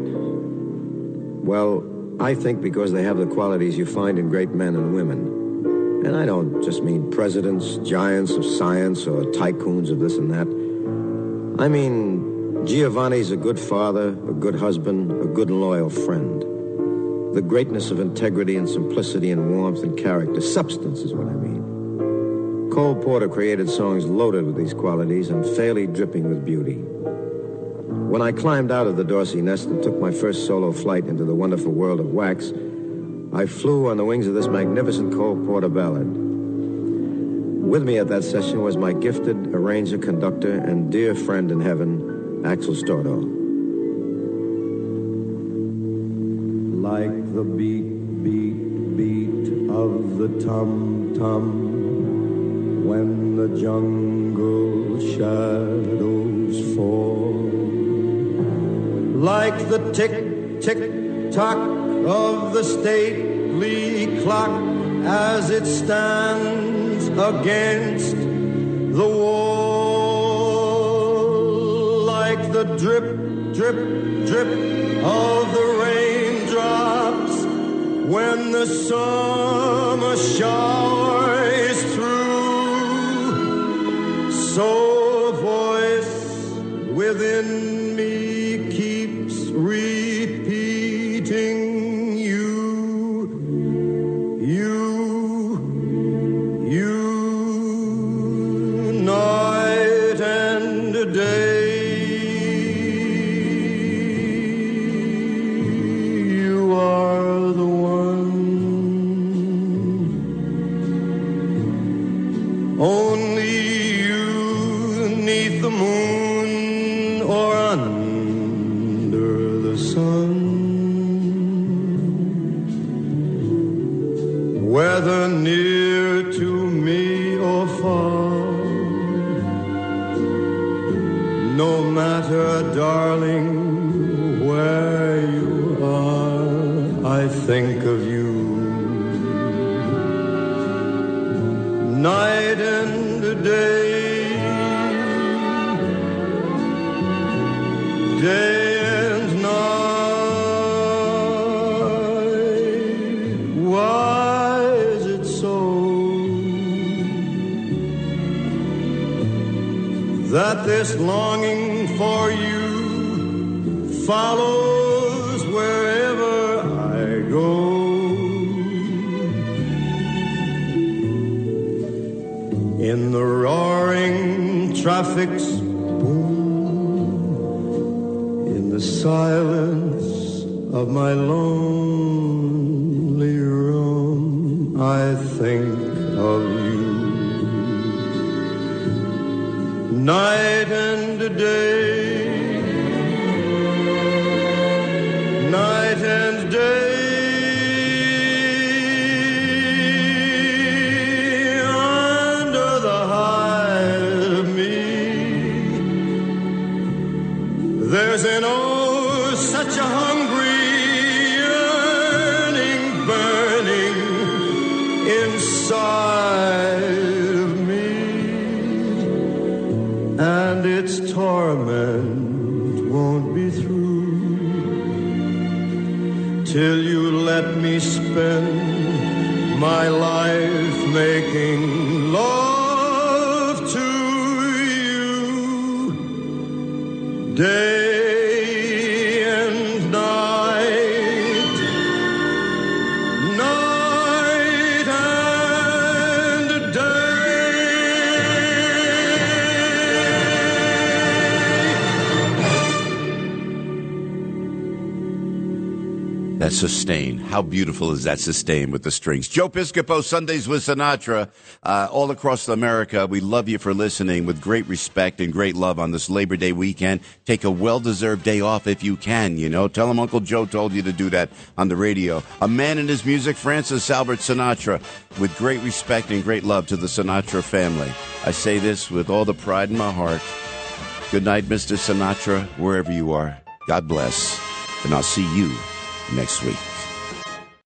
Well, I think because they have the qualities you find in great men and women. And I don't just mean presidents, giants of science, or tycoons of this and that. I mean, Giovanni's a good father, a good husband, a good and loyal friend. The greatness of integrity and simplicity and warmth and character. Substance is what I mean. Cole Porter created songs loaded with these qualities and fairly dripping with beauty. When I climbed out of the Dorsey nest and took my first solo flight into the wonderful world of wax, I flew on the wings of this magnificent Cole Porter ballad. With me at that session was my gifted arranger, conductor, and dear friend in heaven, Axel Stordahl. like the beat, beat, beat of the tum tum when the jungle shadows fall. Like the tick, tick, tock of the stately clock as it stands against the wall. Like the drip, drip, drip of the raindrops when the summer shower is through. So a voice within How beautiful is that sustain with the strings? Joe Piscopo, Sundays with Sinatra, uh, all across America. We love you for listening with great respect and great love on this Labor Day weekend. Take a well-deserved day off if you can, you know. Tell them Uncle Joe told you to do that on the radio. A man in his music, Francis Albert Sinatra, with great respect and great love to the Sinatra family. I say this with all the pride in my heart. Good night, Mr. Sinatra, wherever you are. God bless. And I'll see you next week.